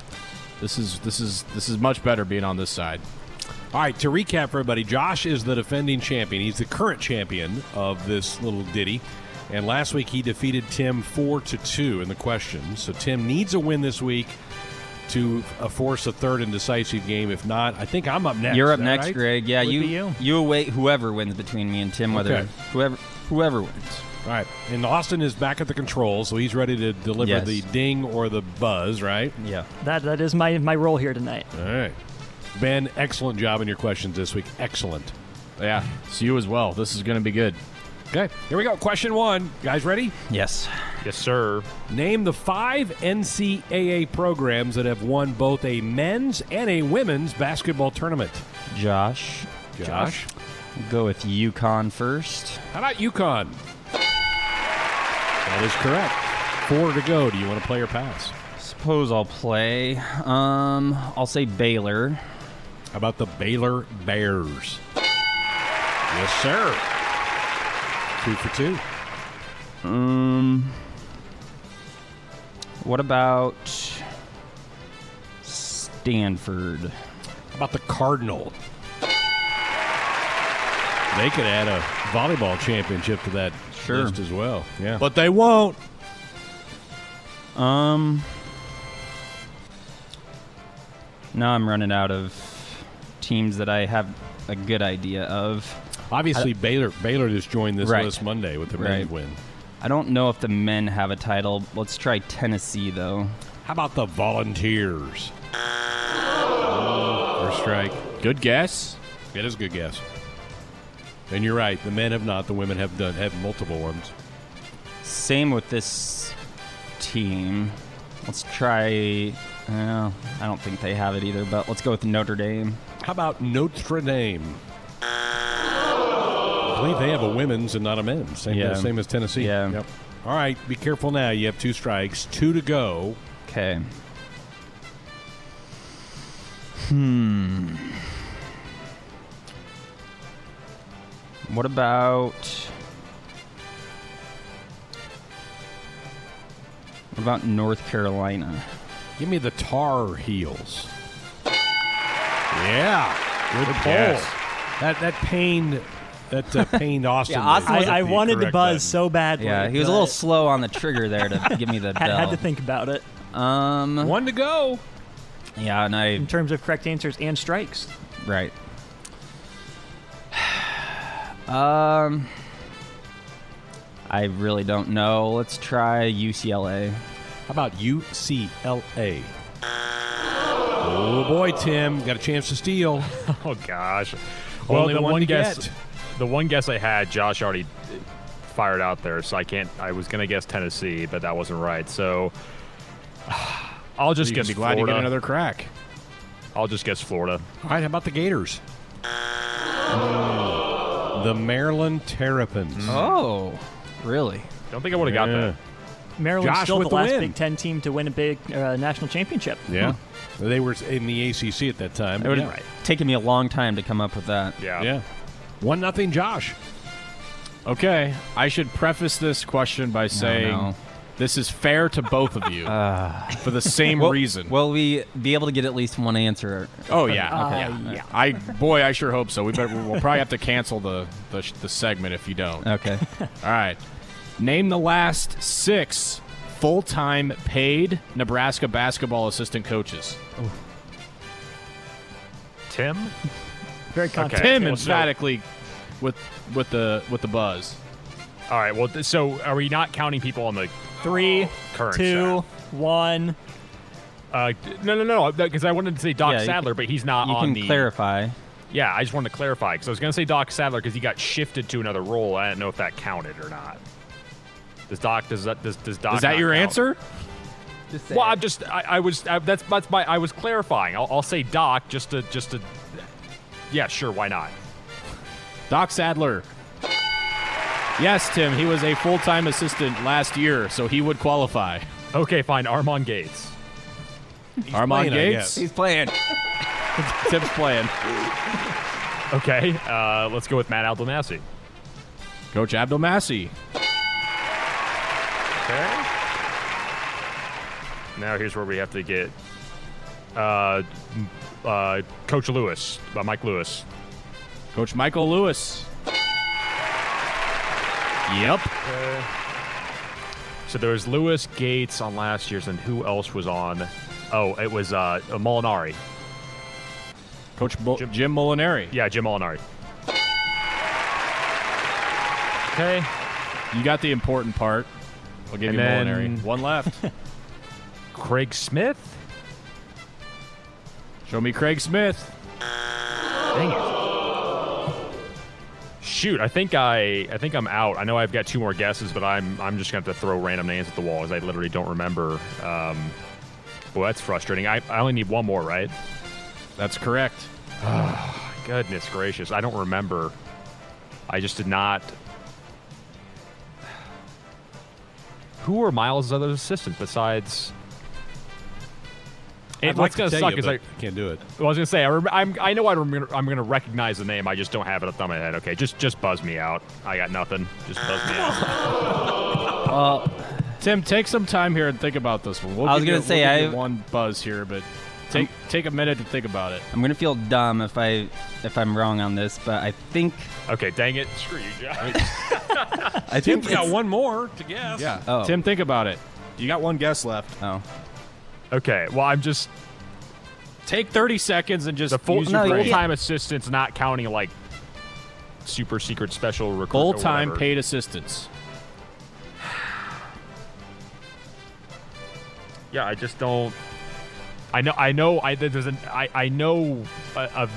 this is this is this is much better being on this side.
All right, to recap for everybody, Josh is the defending champion. He's the current champion of this little ditty. And last week he defeated Tim 4 to 2 in the question. So Tim needs a win this week to uh, force a third and decisive game. If not, I think I'm up next.
You're up next,
right?
Greg. Yeah, you,
you.
you await whoever wins between me and Tim, whether
Okay.
whoever whoever wins.
All right. And Austin is back at the controls, so he's ready to deliver
Yes.
the ding or the buzz, right?
Yeah.
That that is my my role here tonight.
All right. Ben, excellent job in your questions this week. Excellent.
Yeah, it's you as well. This is going to be good.
Okay, here we go. Question one. Guys ready?
Yes.
Yes, sir.
Name the five NCAA programs that have won both a men's and a women's basketball tournament.
Josh.
Josh?
Go with UConn first.
How about UConn? That is correct. Four to go. Do you want to play or pass?
Suppose I'll play. Um, I'll say Baylor.
How about the Baylor Bears? Yes, sir. Two for two.
Um, what about Stanford?
How about the Cardinal? They could add a volleyball championship to that
Sure.
list as well. Yeah.
But they won't.
Um, now I'm running out of teams that I have a good idea of.
Obviously, Baylor Baylor just joined this
Right.
list Monday with the
Right.
win.
I don't know if the men have a title. Let's try Tennessee though.
How about the Volunteers? First strike.
Good guess.
It is a good guess. And you're right. The men have not. The women have done have multiple ones.
Same with this team. Let's try. Uh, I don't think they have it either, but let's go with Notre Dame.
How about Notre Dame? I believe they have a women's and not a men's. Same,
Yeah.
same as Tennessee.
Yeah.
Yep. All right. Be careful now. You have two strikes. Two to go.
Okay. Hmm. What about What about North Carolina?
Give me the Tar Heels. Yeah. Good,
Good
pull.
guess.
That that pained that uh, [LAUGHS] pained Austin.
Yeah, Austin was-
I, I
the
wanted to buzz
button.
so badly.
Yeah, he was a little slow on the trigger there to [LAUGHS] give me the
Had,
bell.
had to think about it
Um,
One to go.
yeah, and I
in terms of correct answers and strikes.
right. [SIGHS] Um, I really don't know. Let's try UCLA.
How about UCLA? Oh boy, Tim, got a chance to steal. [LAUGHS]
Oh gosh. Well,
Only
the
one
one guess,
get.
the one guess I had, Josh already fired out there, so I can't. I was gonna guess Tennessee, but that wasn't right. So [SIGHS] I'll just
you
guess
can be glad
Florida.
you get another crack.
I'll just guess Florida.
All right, how about the Gators? The Maryland Terrapins.
Oh, really?
Don't think I would have got that.
Maryland's
Josh
still
with
the
the
last
win.
Big Ten team to win a big uh, national championship.
Yeah. They were in the ACC at that time.
It would
yeah.
have taken me a long time to come up with that.
Yeah.
yeah. One nothing, Josh.
Okay, I should preface this question by saying
no.
this is fair to both of you [LAUGHS] for the same
Will,
reason.
will we be able to get at least one answer?
oh yeah,
Uh,
yeah.
yeah.
I boy, I sure hope so. We better. We'll probably have to cancel the the, the segment if you don't.
Okay. [LAUGHS]
All right. Name the last six full-time paid Nebraska basketball assistant coaches.
Tim.
Very confident.
Okay.
Tim
well, so-
emphatically with with the with the buzz.
All right. Well, th- so are we not counting people on the
Three,
current
two, one.
Uh, no, no, no, because I wanted to say Doc
Yeah,
Sadler,
can-
but he's not
you
on
can
the.
clarify.
Yeah, I just wanted to clarify because I was going to say Doc Sadler because he got shifted to another role. I didn't know if that counted or not. Does Doc does that does, does Doc
Is that
not
your
count?
answer?
Well, I'm just I, I was I, that's that's my I was clarifying. I'll, I'll say Doc just to just to. Yeah, sure. Why not?
Doc Sadler. Yes, Tim. He was a full-time assistant last year, so he would qualify.
Okay, fine. Armon Gates.
Armon
playing,
Gates.
He's playing. [LAUGHS]
Tim's playing.
Okay, uh, let's go with Matt Abdelmassih.
Coach Abdelmassih.
Okay. Now here's where we have to get uh, uh, Coach Lewis, uh, Mike Lewis.
Coach Michael Lewis. Yep.
So there was Lewis Gates on last year's, and who else was on? Oh, it was uh, Molinari.
Coach Mo- Jim, Molinari.
Yeah, Jim Molinari. Okay.
You got the important part. I'll give
And
you
then-
Molinari. One left. [LAUGHS]
Craig Smith.
Show me Craig Smith.
Dang it. Shoot, I think I I think I'm out. I know I've got two more guesses, but I'm I'm just gonna have to throw random names at the wall because I literally don't remember. Um, well, that's frustrating. I, I only need one more, right?
That's correct.
Oh, [SIGHS] Goodness gracious, I don't remember. I just did not. Who were Miles' other assistants besides?
I'd
And
like
what's
to
gonna suck
you,
is I
can't do it.
Well, I was gonna say I, rem- I'm, I know I rem- I'm gonna recognize the name. I just don't have it off the top of my head. Okay, just just buzz me out. I got nothing. Just buzz me out. [LAUGHS]
Well,
Tim, take some time here and think about this one. We'll
I was gonna say,
we'll
I-
one buzz here, but take take a minute to think about it.
I'm gonna feel dumb if I if I'm wrong on this, but I think
Okay, dang it. Screw you, Josh. [LAUGHS]
I think
Tim's got
it's-
one more to guess.
Yeah.
Oh.
Tim, think about it.
You got one guess left.
Oh.
okay, well I'm just
Take 30 seconds and just
the full,
use your
full
brain.
time assistants, not counting like super secret special recruit. or
Full-time
whatever.
paid assistants. [SIGHS]
Yeah, I just don't. I know. I know. I there's an. I I know uh, of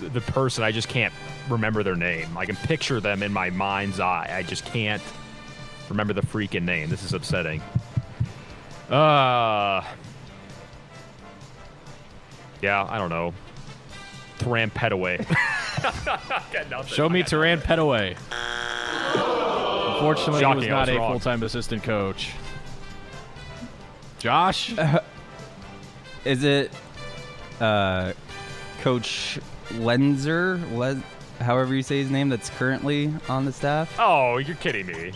the person. I just can't remember their name. I can picture them in my mind's eye. I just can't remember the freaking name. This is upsetting. Uh. Yeah, I don't know. Terran Petteway. [LAUGHS]
Show me Terran Petteway. Unfortunately,
Shocking,
he
I
was
was
not a full-time assistant coach. Josh?
Is it uh, Coach Loenser? Le- however you say his name, that's currently on the staff.
Oh, you're kidding me.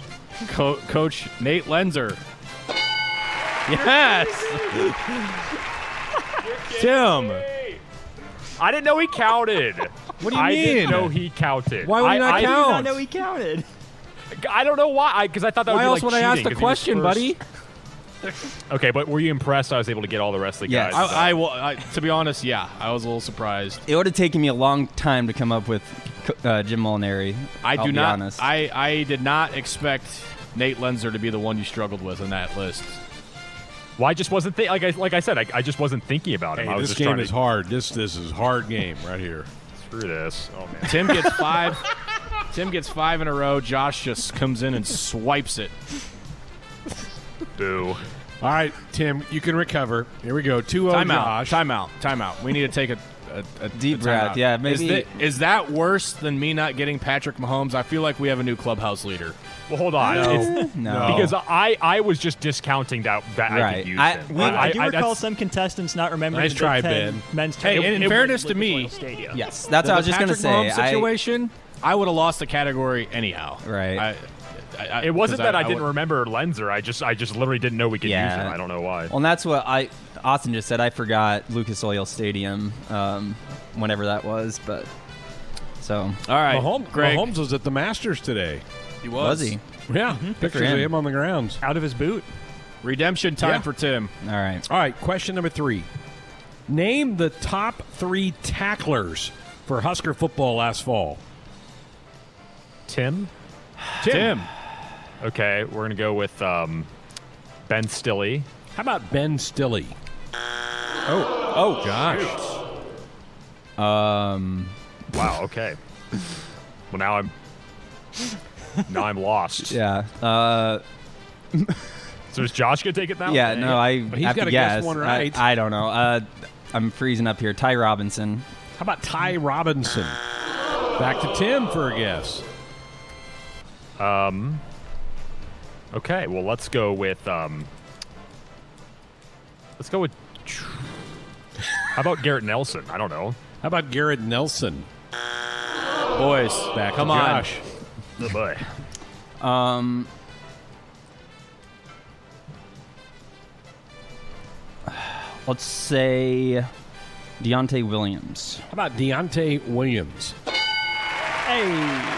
Co- coach Nate Loenser. Yes. Tim.
I didn't know he counted.
What do you mean?
I didn't know he counted.
Why would
I,
he not
I,
count?
I know he counted.
I don't know why. Because I, thought that
Why
would
else
be
would
like
I ask
cheating,
the
'cause he was
question, buddy?
First. [LAUGHS] Okay, but were you impressed? I was able to get all the rest of the
Yes.
guys.
I, I will. I, to be honest, yeah, I was a little surprised.
It would have taken me a long time to come up with uh, Jim Molinari.
I
I'll
do
be
not.
Honest.
I I did not expect Nate Loenser to be the one you struggled with on that list.
well, I just wasn't thi- like I like I said. I, I just wasn't thinking about him.
Hey,
I was
this
just
game
trying
is
to
hard. This this is hard game right here.
screw this. Oh man.
Tim gets [LAUGHS] five. Tim gets five in a row. Josh just comes in and swipes it.
Boo.
All right, Tim, you can recover. Here we go. 2 0
Timeout.
Josh.
Timeout. Timeout. We need to take a, a, a
Deep
a
breath,
timeout.
yeah,
Is,
maybe-
that- is that worse than me not getting Patrick Mahomes? I feel like we have a new clubhouse leader.
Well, hold on.
No.
It's-
No. [LAUGHS]
Because I I was just discounting that that I
Right.
could use
I-
him.
we-
I, do recall
that's-
some contestants not remembering
Nice
the
try,
Big Ten
Ben.
men's
Hey,
tournament
in, in
at
fairness to
Lucas
me,
Oil Stadium.
yes, that's
the
what I was just gonna
Patrick
say.
Mahomes
I-
situation, I, would have lost the category anyhow.
Right.
I, I, I,
It wasn't that I, didn't
would-
remember Loenser. I just I just literally didn't know we could use
Yeah.
him. I don't know why.
Well, and that's what I Austin just said. I forgot Lucas Oil Stadium, um, whenever that was, but so
All right,
Mahomes,
Greg.
Mahomes was at the Masters today.
he
was Was he?
Yeah, pictures of
him.
him on the grounds.
Out of his boot.
Redemption time
Yeah.
for Tim.
All right.
All right, question number three. Name the top three tacklers for Husker football last fall.
Tim.
Tim.
Okay, we're gonna go with um, Ben Stille.
How about Ben Stille?
Oh, oh, Josh.
Um.
Wow. Okay. well, now I'm now I'm lost. [LAUGHS]
Yeah. Uh.
So is Josh gonna take it now?
Yeah. No, I
But he's
have to
gotta guess
guess.
one
I-
right.
I, don't know. Uh, I'm freezing up here. Ty Robinson.
How about Ty Robinson? Back to Tim for a guess.
Um. Okay. Well, let's go with um. Let's go with. How about Garrett Nelson? I don't know.
How about Garrett Nelson?
Boys,
Back
come on.
Josh.
Oh boy.
Um. Let's say Deontai Williams.
How about Deontai Williams?
Hey,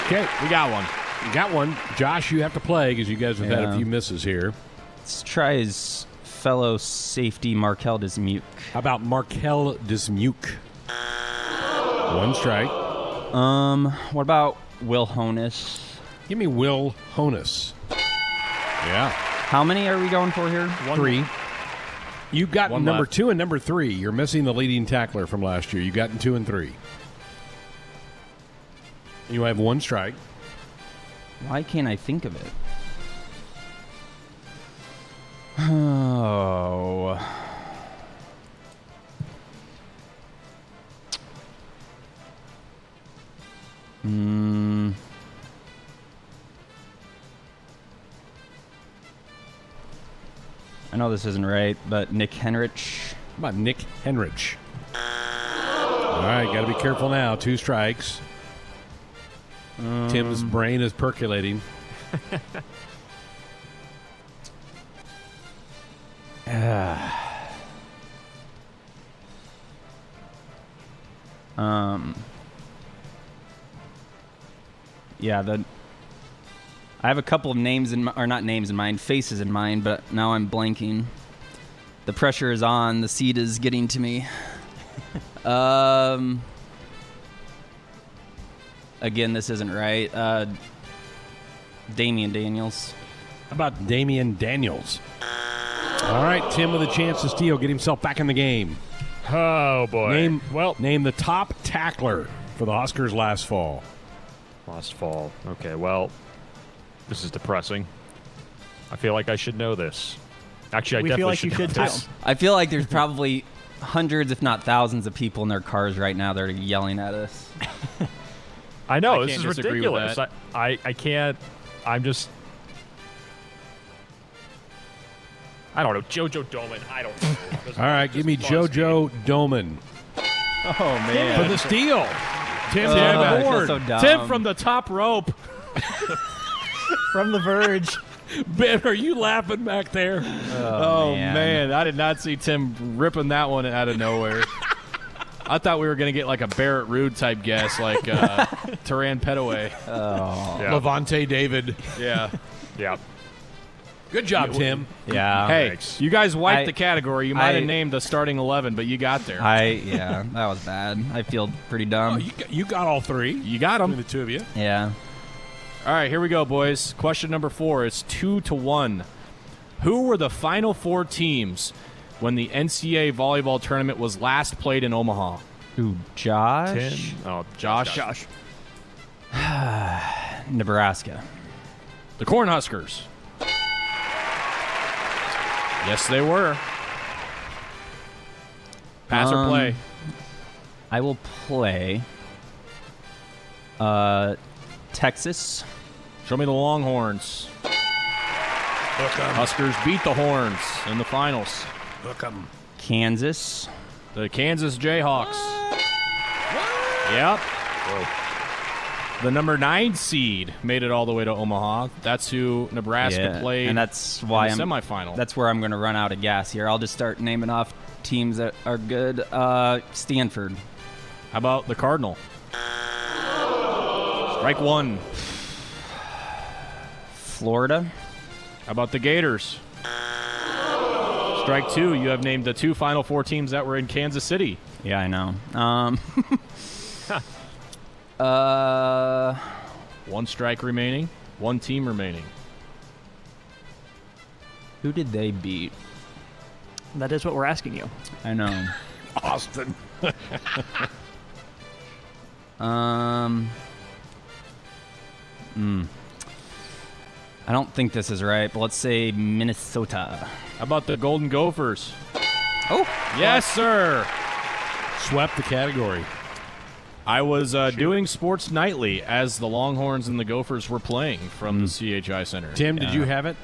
Okay,
we got one.
Got one. Josh, you have to play because you guys have had a few misses here.
Let's try his fellow safety Marquel Dismuke.
How about Marquel Dismuke? One strike.
Um, what about Will Honas?
Give me Will Honas. Yeah.
How many are we going for here?
Three. You got
One
number
left.
two and number three. You're missing the leading tackler from last year. You got in two and three. You have one strike.
Why can't I think of it? Oh. Hmm. I know this isn't right, but Nick Henrich.
How about Nick Henrich? All right, got to be careful now. Two strikes. Tim's
Um,
brain is percolating. [SIGHS]
Um. Yeah, the. I have a couple of names in, mi- or not names in mind, faces in mind, but now I'm blanking. The pressure is on. The seat is getting to me. [LAUGHS] um. Again, this isn't right. Uh, Damian Daniels.
How about Damian Daniels? All right, Tim with a chance to steal, get himself back in the game.
Oh boy.
Name
well
name the top tackler for the Huskers last fall.
last fall. Okay. Well, this is depressing. I feel like I should know this. Actually, I
We
definitely
feel like you
know
should, too.
this.
I feel like there's probably hundreds, if not thousands, of people in their cars right now that are yelling at us. [LAUGHS]
I know
I
this is ridiculous. I. I I can't. I'm just. I don't know. Jojo Domann. I don't know. [LAUGHS]
All right, give me
buzzed
JoJo Domann
Oh man!
for the steal. Tim
Oh,
Tim
I feel
aboard.
so dumb.
Tim from the top rope. [LAUGHS]
From the verge.
Ben, are you laughing back there?
Oh, oh man. I did not see Tim ripping that one out of nowhere. [LAUGHS] I thought we were gonna get like a Barrett Ruud type guess, like uh, [LAUGHS] Terran Petteway.
Oh.
Yeah.
Lavonte David.
Yeah.
Yeah.
Good job, Tim.
Yeah.
Hey,
Thanks.
you guys wiped
I-
the category. You might have named the starting eleven, but you got there.
I yeah, that was bad. I feel pretty dumb.
Oh, you, got, you got all three.
you got them.
The two of you.
yeah.
All right, here we go, boys. Question number four is two to one. Who were the final four teams when the NCAA volleyball tournament was last played in Omaha?
Ooh, Josh.
Ten. Oh,
Josh,
Josh. [SIGHS]
Nebraska.
the Cornhuskers. Yes, they were. Pass or
Um,
play?
I will play. Uh, Texas.
Show me the Longhorns. Huskers beat the Horns in the finals.
Kansas.
The Kansas Jayhawks. Yep. The number nine seed made it all the way to Omaha. That's who Nebraska
Yeah,
played.
and that's why
in
I'm
the semifinal.
That's where I'm going to run out of gas here. I'll just start naming off teams that are good. Uh, Stanford.
How about the Cardinal? Strike one.
Florida.
How about the Gators? Strike two. You have named the two Final Four teams that were in Kansas City.
Yeah, I know. Um, [LAUGHS] uh,
One strike remaining. One team remaining.
Who did they beat?
That is what we're asking you.
I know. [LAUGHS]
Austin. [LAUGHS]
um. Hmm. I don't think this is right, but let's say Minnesota.
How about the Golden Gophers?
Oh,
yes, sir.
Swept the category.
I was uh, doing sports nightly as the Longhorns and the Gophers were playing from the CHI Center.
Tim, did you have it?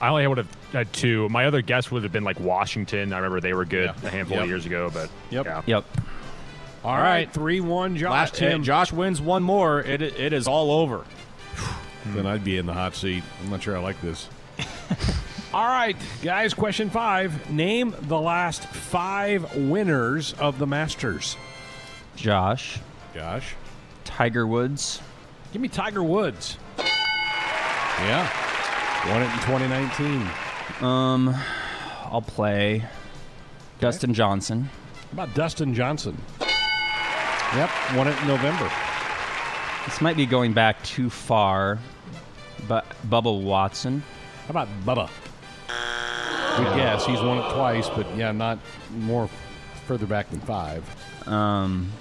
I only would have had two. My other guess would have been like Washington. I remember they were good
Yeah.
a handful
Yep.
of years ago, but
Yep.
yeah.
Yep.
All right, three one. Josh.
Last
Tim.
Josh wins one more. It it is all over.
Then I'd be in the hot seat. I'm not sure I like this. All right, guys. Question five. Name the last five winners of the Masters.
Josh.
Josh.
Tiger Woods.
Give me Tiger Woods. Yeah. Won it in 2019.
Um, I'll play Dustin Johnson.
How about Dustin Johnson? Yep. Won it in November.
This might be going back too far, but Bubba Watson.
How about Bubba? Good guess. He's won it twice, but yeah, not more further back than five.
Um,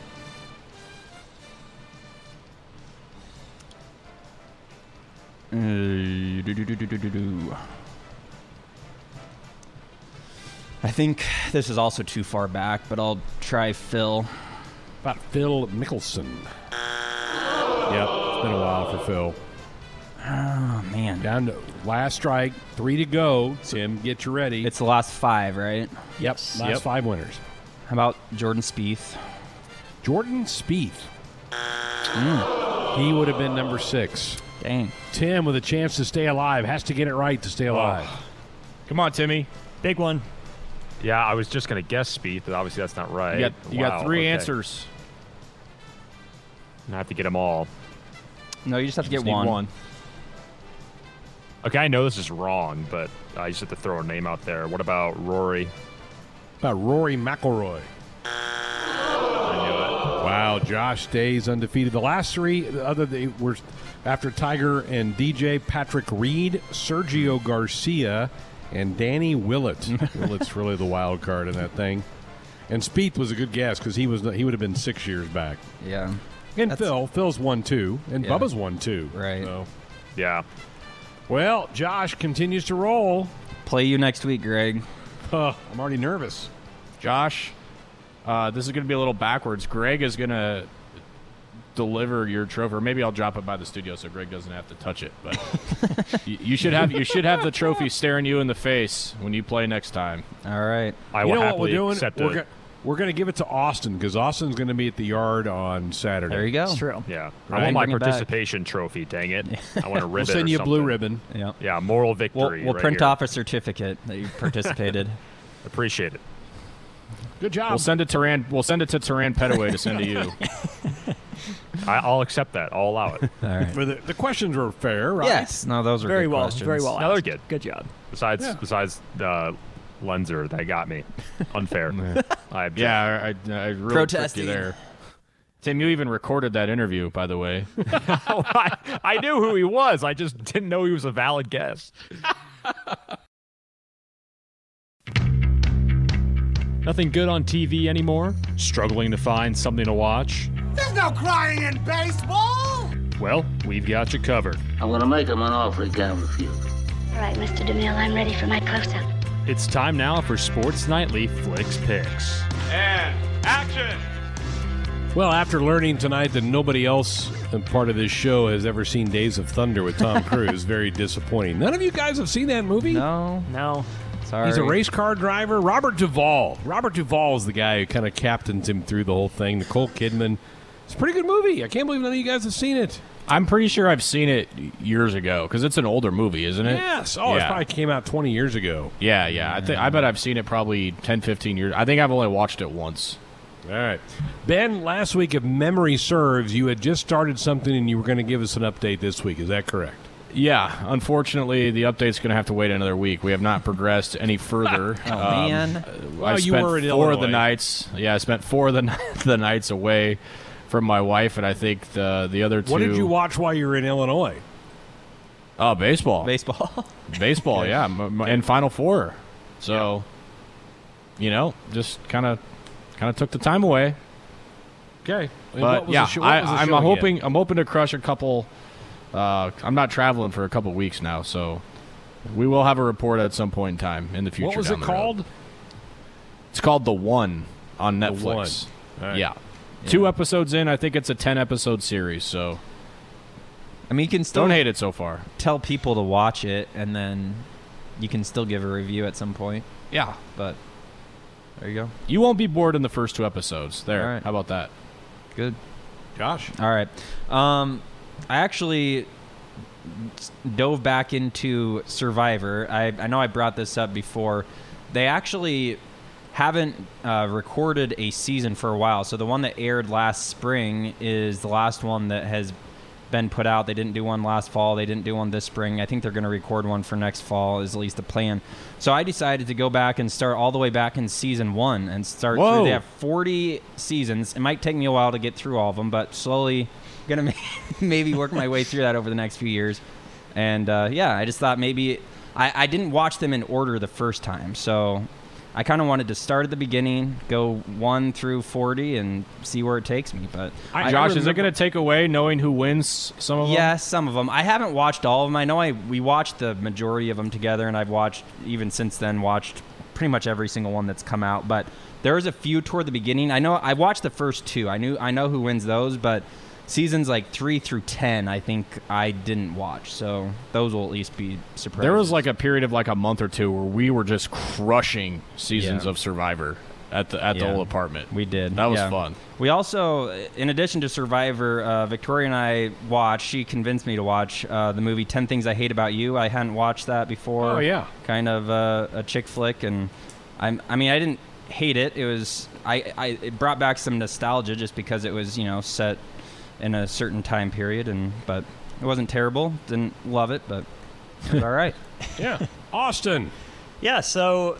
uh. I think this is also too far back, but I'll try Phil.
About Phil Mickelson. Yep, it's been a while for Phil.
Oh man,
Down to last strike, three to go. Tim, get you ready.
it's the last five, right?
Yep, last
Yep.
five winners.
How about Jordan Spieth?
Jordan Spieth. Hmm. He would have been number six.
Dang.
Tim with a chance to stay alive has to get it right to stay oh. alive.
Come on, Timmy.
Big one.
Yeah, I was just gonna guess Speed, but obviously that's not right.
You got you
Wow,
got three
okay.
answers.
I have to get them all.
No, you just have to
Just
get
need
one.
one.
Okay, I know this is wrong, but I just have to throw a name out there. What about Rory?
About Rory McIlroy.
I knew it.
Wow, Josh stays undefeated. The last three, the other they were after Tiger and DJ Patrick Reed, Sergio hmm. Garcia, and Danny Willett. [LAUGHS] Willett's really the wild card in that thing. And Spieth was a good guess because he was he would have been six years back.
Yeah.
And
That's-
Phil, Phil's won two, and
Yeah.
Bubba's won two.
Right.
So,
Yeah.
Well, Josh continues to roll.
Play you next week, Greg.
Huh, I'm already nervous.
Josh, uh, this is going to be a little backwards. Greg is going to deliver your trophy. Or maybe I'll drop it by the studio so Greg doesn't have to touch it. But [LAUGHS] you, you should have you should have the trophy staring you in the face when you play next time.
All right.
I
you
will
know what
happily
we're doing?
accept
We're,
it.
go- we're going to give it to Austin because Austin's going to be at the yard on Saturday.
There you go.
It's true.
Yeah,
Right.
I want my
Bring it back.
participation trophy. Dang it! [LAUGHS] I want a ribbon.
We'll send you a blue ribbon.
Yeah.
Yeah, moral
We'll,
victory.
we'll
right
print
here.
off a certificate that you participated. [LAUGHS]
Appreciate it.
Good job.
We'll send it to Rand. We'll send it to Terran Petteway to send to you. [LAUGHS]
I, I'll accept that. I'll allow it.
All right.
For the, the questions were fair, right?
Yes. No, those are
Very
good
well.
questions.
Very well.
No, they're good.
Good job.
Besides,
Yeah.
besides the Loenser, that got me unfair. [LAUGHS] I object.
yeah, I, I, I really tricked you there. Tim, you even recorded that interview, by the way. [LAUGHS]
I, I knew who he was. I just didn't know he was a valid guess. [LAUGHS] Nothing good on TV anymore? Struggling to find something to watch?
There's no crying in baseball!
Well, we've got you covered.
I'm gonna make him an offer he can't refuse.
All right, Mr. DeMille, I'm ready for my close-up.
It's time now for Sports Nightly Flix Pix.
And action!
Well, after learning tonight that nobody else in part of this show has ever seen Days of Thunder with Tom [LAUGHS] Cruise, very disappointing. None of you guys have seen that movie?
No.
No.
Sorry.
He's a race car driver. Robert Duvall. Robert Duvall is the guy who kind of captains him through the whole thing. Nicole Kidman. It's a pretty good movie. I can't believe none of you guys have seen it.
I'm pretty sure I've seen it years ago because it's an older movie, isn't it?
Yes. Oh, it probably came out 20 years ago.
Yeah, yeah. I think I bet I've seen it probably 10, 15 years. I think I've only watched it once.
All right. Ben, last week, if memory serves, you had just started something and you were going to give us an update this week. Is that correct?
Yeah, unfortunately, the update's going to have to wait another week. We have not progressed any further. [LAUGHS]
Oh, um, man.
Well,
I
you
spent
were in
four of the nights. Yeah, I spent four of the [LAUGHS] the nights away from my wife, and I think the the other two.
What did you watch while you were in Illinois?
Oh, baseball.
Baseball. [LAUGHS]
Baseball, yeah, m- m- and Final Four. So, you know, just kind of, kind of took the time away.
Okay, And
But
what was
yeah,
the show- what
I,
was the
I'm
show again?
hoping I'm hoping to crush a couple. Uh, I'm not traveling for a couple weeks now, so we will have a report at some point in time in the future.
What was it
the road.
called?
It's called The One on
The
Netflix.
One. All right.
Yeah. Two episodes in, I think it's a ten episode series. So
I mean, you can still
don't hate it so far.
Tell people to watch it, and then you can still give a review at some point.
Yeah,
but there you go.
You won't be bored in the first two episodes. There.
All right.
How about that?
Good.
Josh.
All right. Um, I actually dove back into Survivor. I, I know I brought this up before. They actually haven't uh, recorded a season for a while. So the one that aired last spring is the last one that has been put out. They didn't do one last fall. They didn't do one this spring. I think they're going to record one for next fall. Is at least the plan. So I decided to go back and start all the way back in season one and start.
Whoa.
Through. They have 40 seasons. It might take me a while to get through all of them, but slowly gonna [LAUGHS] maybe work my way through that over the next few years. And uh, yeah, I just thought maybe I, I didn't watch them in order the first time, so I kind of wanted to start at the beginning, go one through 40, and see where it takes me. But I,
Josh, is it going to take away knowing who wins some of them?
Yes, some of them. I haven't watched all of them. I know I we watched the majority of them together, and I've watched even since then watched pretty much every single one that's come out. But there was a few toward the beginning. I know I watched the first two. I knew I know who wins those, but seasons like three through ten, I think I didn't watch. So those will at least be surprising.
There was like a period of like a month or two where we were just crushing seasons
Yeah.
of Survivor at the at the
Yeah.
old apartment.
We did.
That was
yeah.
fun.
We also, in addition to Survivor, uh, Victoria and I watched. She convinced me to watch uh, the movie Ten Things I Hate About You. I hadn't watched that before.
Oh, yeah.
kind of uh, a chick flick, and I'm. I mean, I didn't hate it. It was. I, I. It brought back some nostalgia just because it was, you know, set in a certain time period, and but it wasn't terrible. Didn't love it, but it was [LAUGHS] all right.
Yeah. Austin.
Yeah, so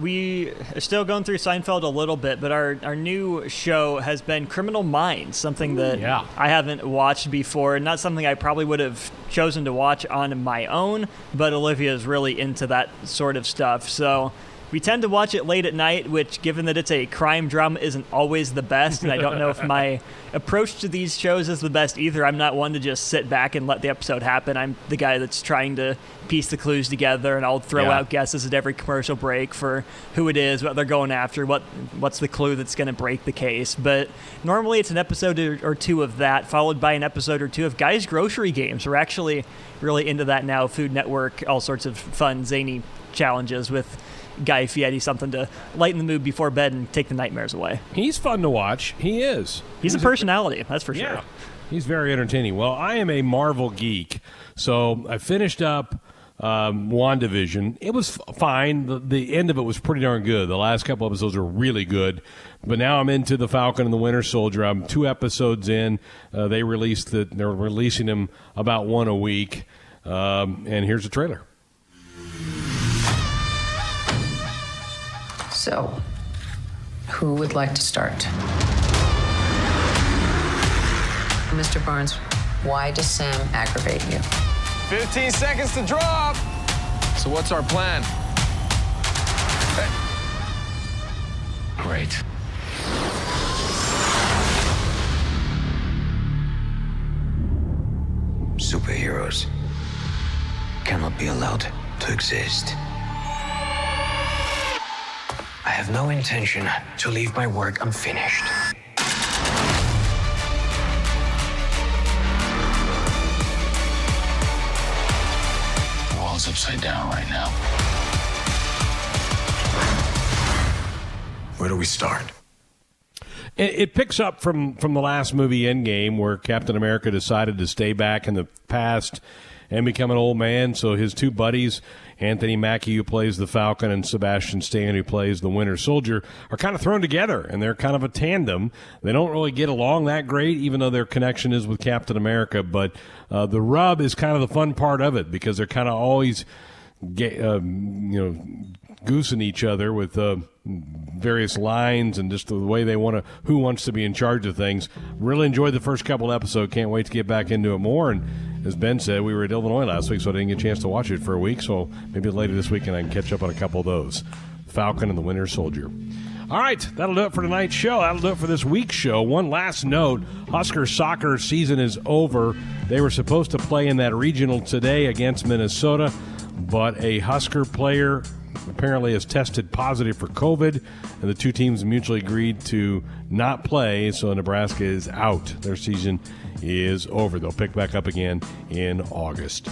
we are still going through Seinfeld a little bit, but our, our new show has been Criminal Minds, something that
Yeah.
I haven't watched before. Not something I probably would have chosen to watch on my own, but Olivia is really into that sort of stuff. So we tend to watch it late at night, which, given that it's a crime drama, isn't always the best. And I don't know if my [LAUGHS] approach to these shows is the best either. I'm not one to just sit back and let the episode happen. I'm the guy that's trying to piece the clues together, and I'll throw
Yeah.
out guesses at every commercial break for who it is, what they're going after, what what's the clue that's going to break the case. But normally it's an episode or, or two of that, followed by an episode or two of Guys Grocery Games. We're actually really into that now. Food Network, all sorts of fun, zany challenges with Guy Fieri, something to lighten the mood before bed and take the nightmares away.
He's fun to watch. He is.
He's, a personality, that's for sure.
Yeah. He's very entertaining. Well, I am a Marvel geek, so I finished up um, WandaVision. It was f- fine. The, the end of it was pretty darn good. The last couple episodes were really good. But now I'm into the Falcon and the Winter Soldier. I'm two episodes in. Uh, they released the. They're releasing them about one a week. Um, and here's the trailer.
So, who would like to start? Mr. Barnes, why does Sam aggravate you?
15 seconds to drop. So what's our plan?
Great.
Superheroes cannot be allowed to exist. I have no intention to leave my work unfinished.
The world's upside down right now.
Where do we start?
It, it picks up from from the last movie Endgame, where Captain America decided to stay back in the past and become an old man. So his two buddies, Anthony Mackie, who plays the Falcon, and Sebastian Stan, who plays the Winter Soldier, are kind of thrown together, and they're kind of a tandem. They don't really get along that great, even though their connection is with Captain America. But uh, the rub is kind of the fun part of it because they're kind of always ga- um, you know, goosing each other with uh, various lines and just the way they want to, who wants to be in charge of things. Really enjoyed the first couple episodes. Can't wait to get back into it more. And as Ben said, we were at Illinois last week, so I didn't get a chance to watch it for a week. So maybe later this weekend I can catch up on a couple of those. Falcon and the Winter Soldier. All right, that'll do it for tonight's show. That'll do it for this week's show. One last note Husker soccer season is over. They were supposed to play in that regional today against Minnesota, but a Husker player apparently has tested positive for COVID, and the two teams mutually agreed to not play, so Nebraska is out. Their season is over. They'll pick back up again in August.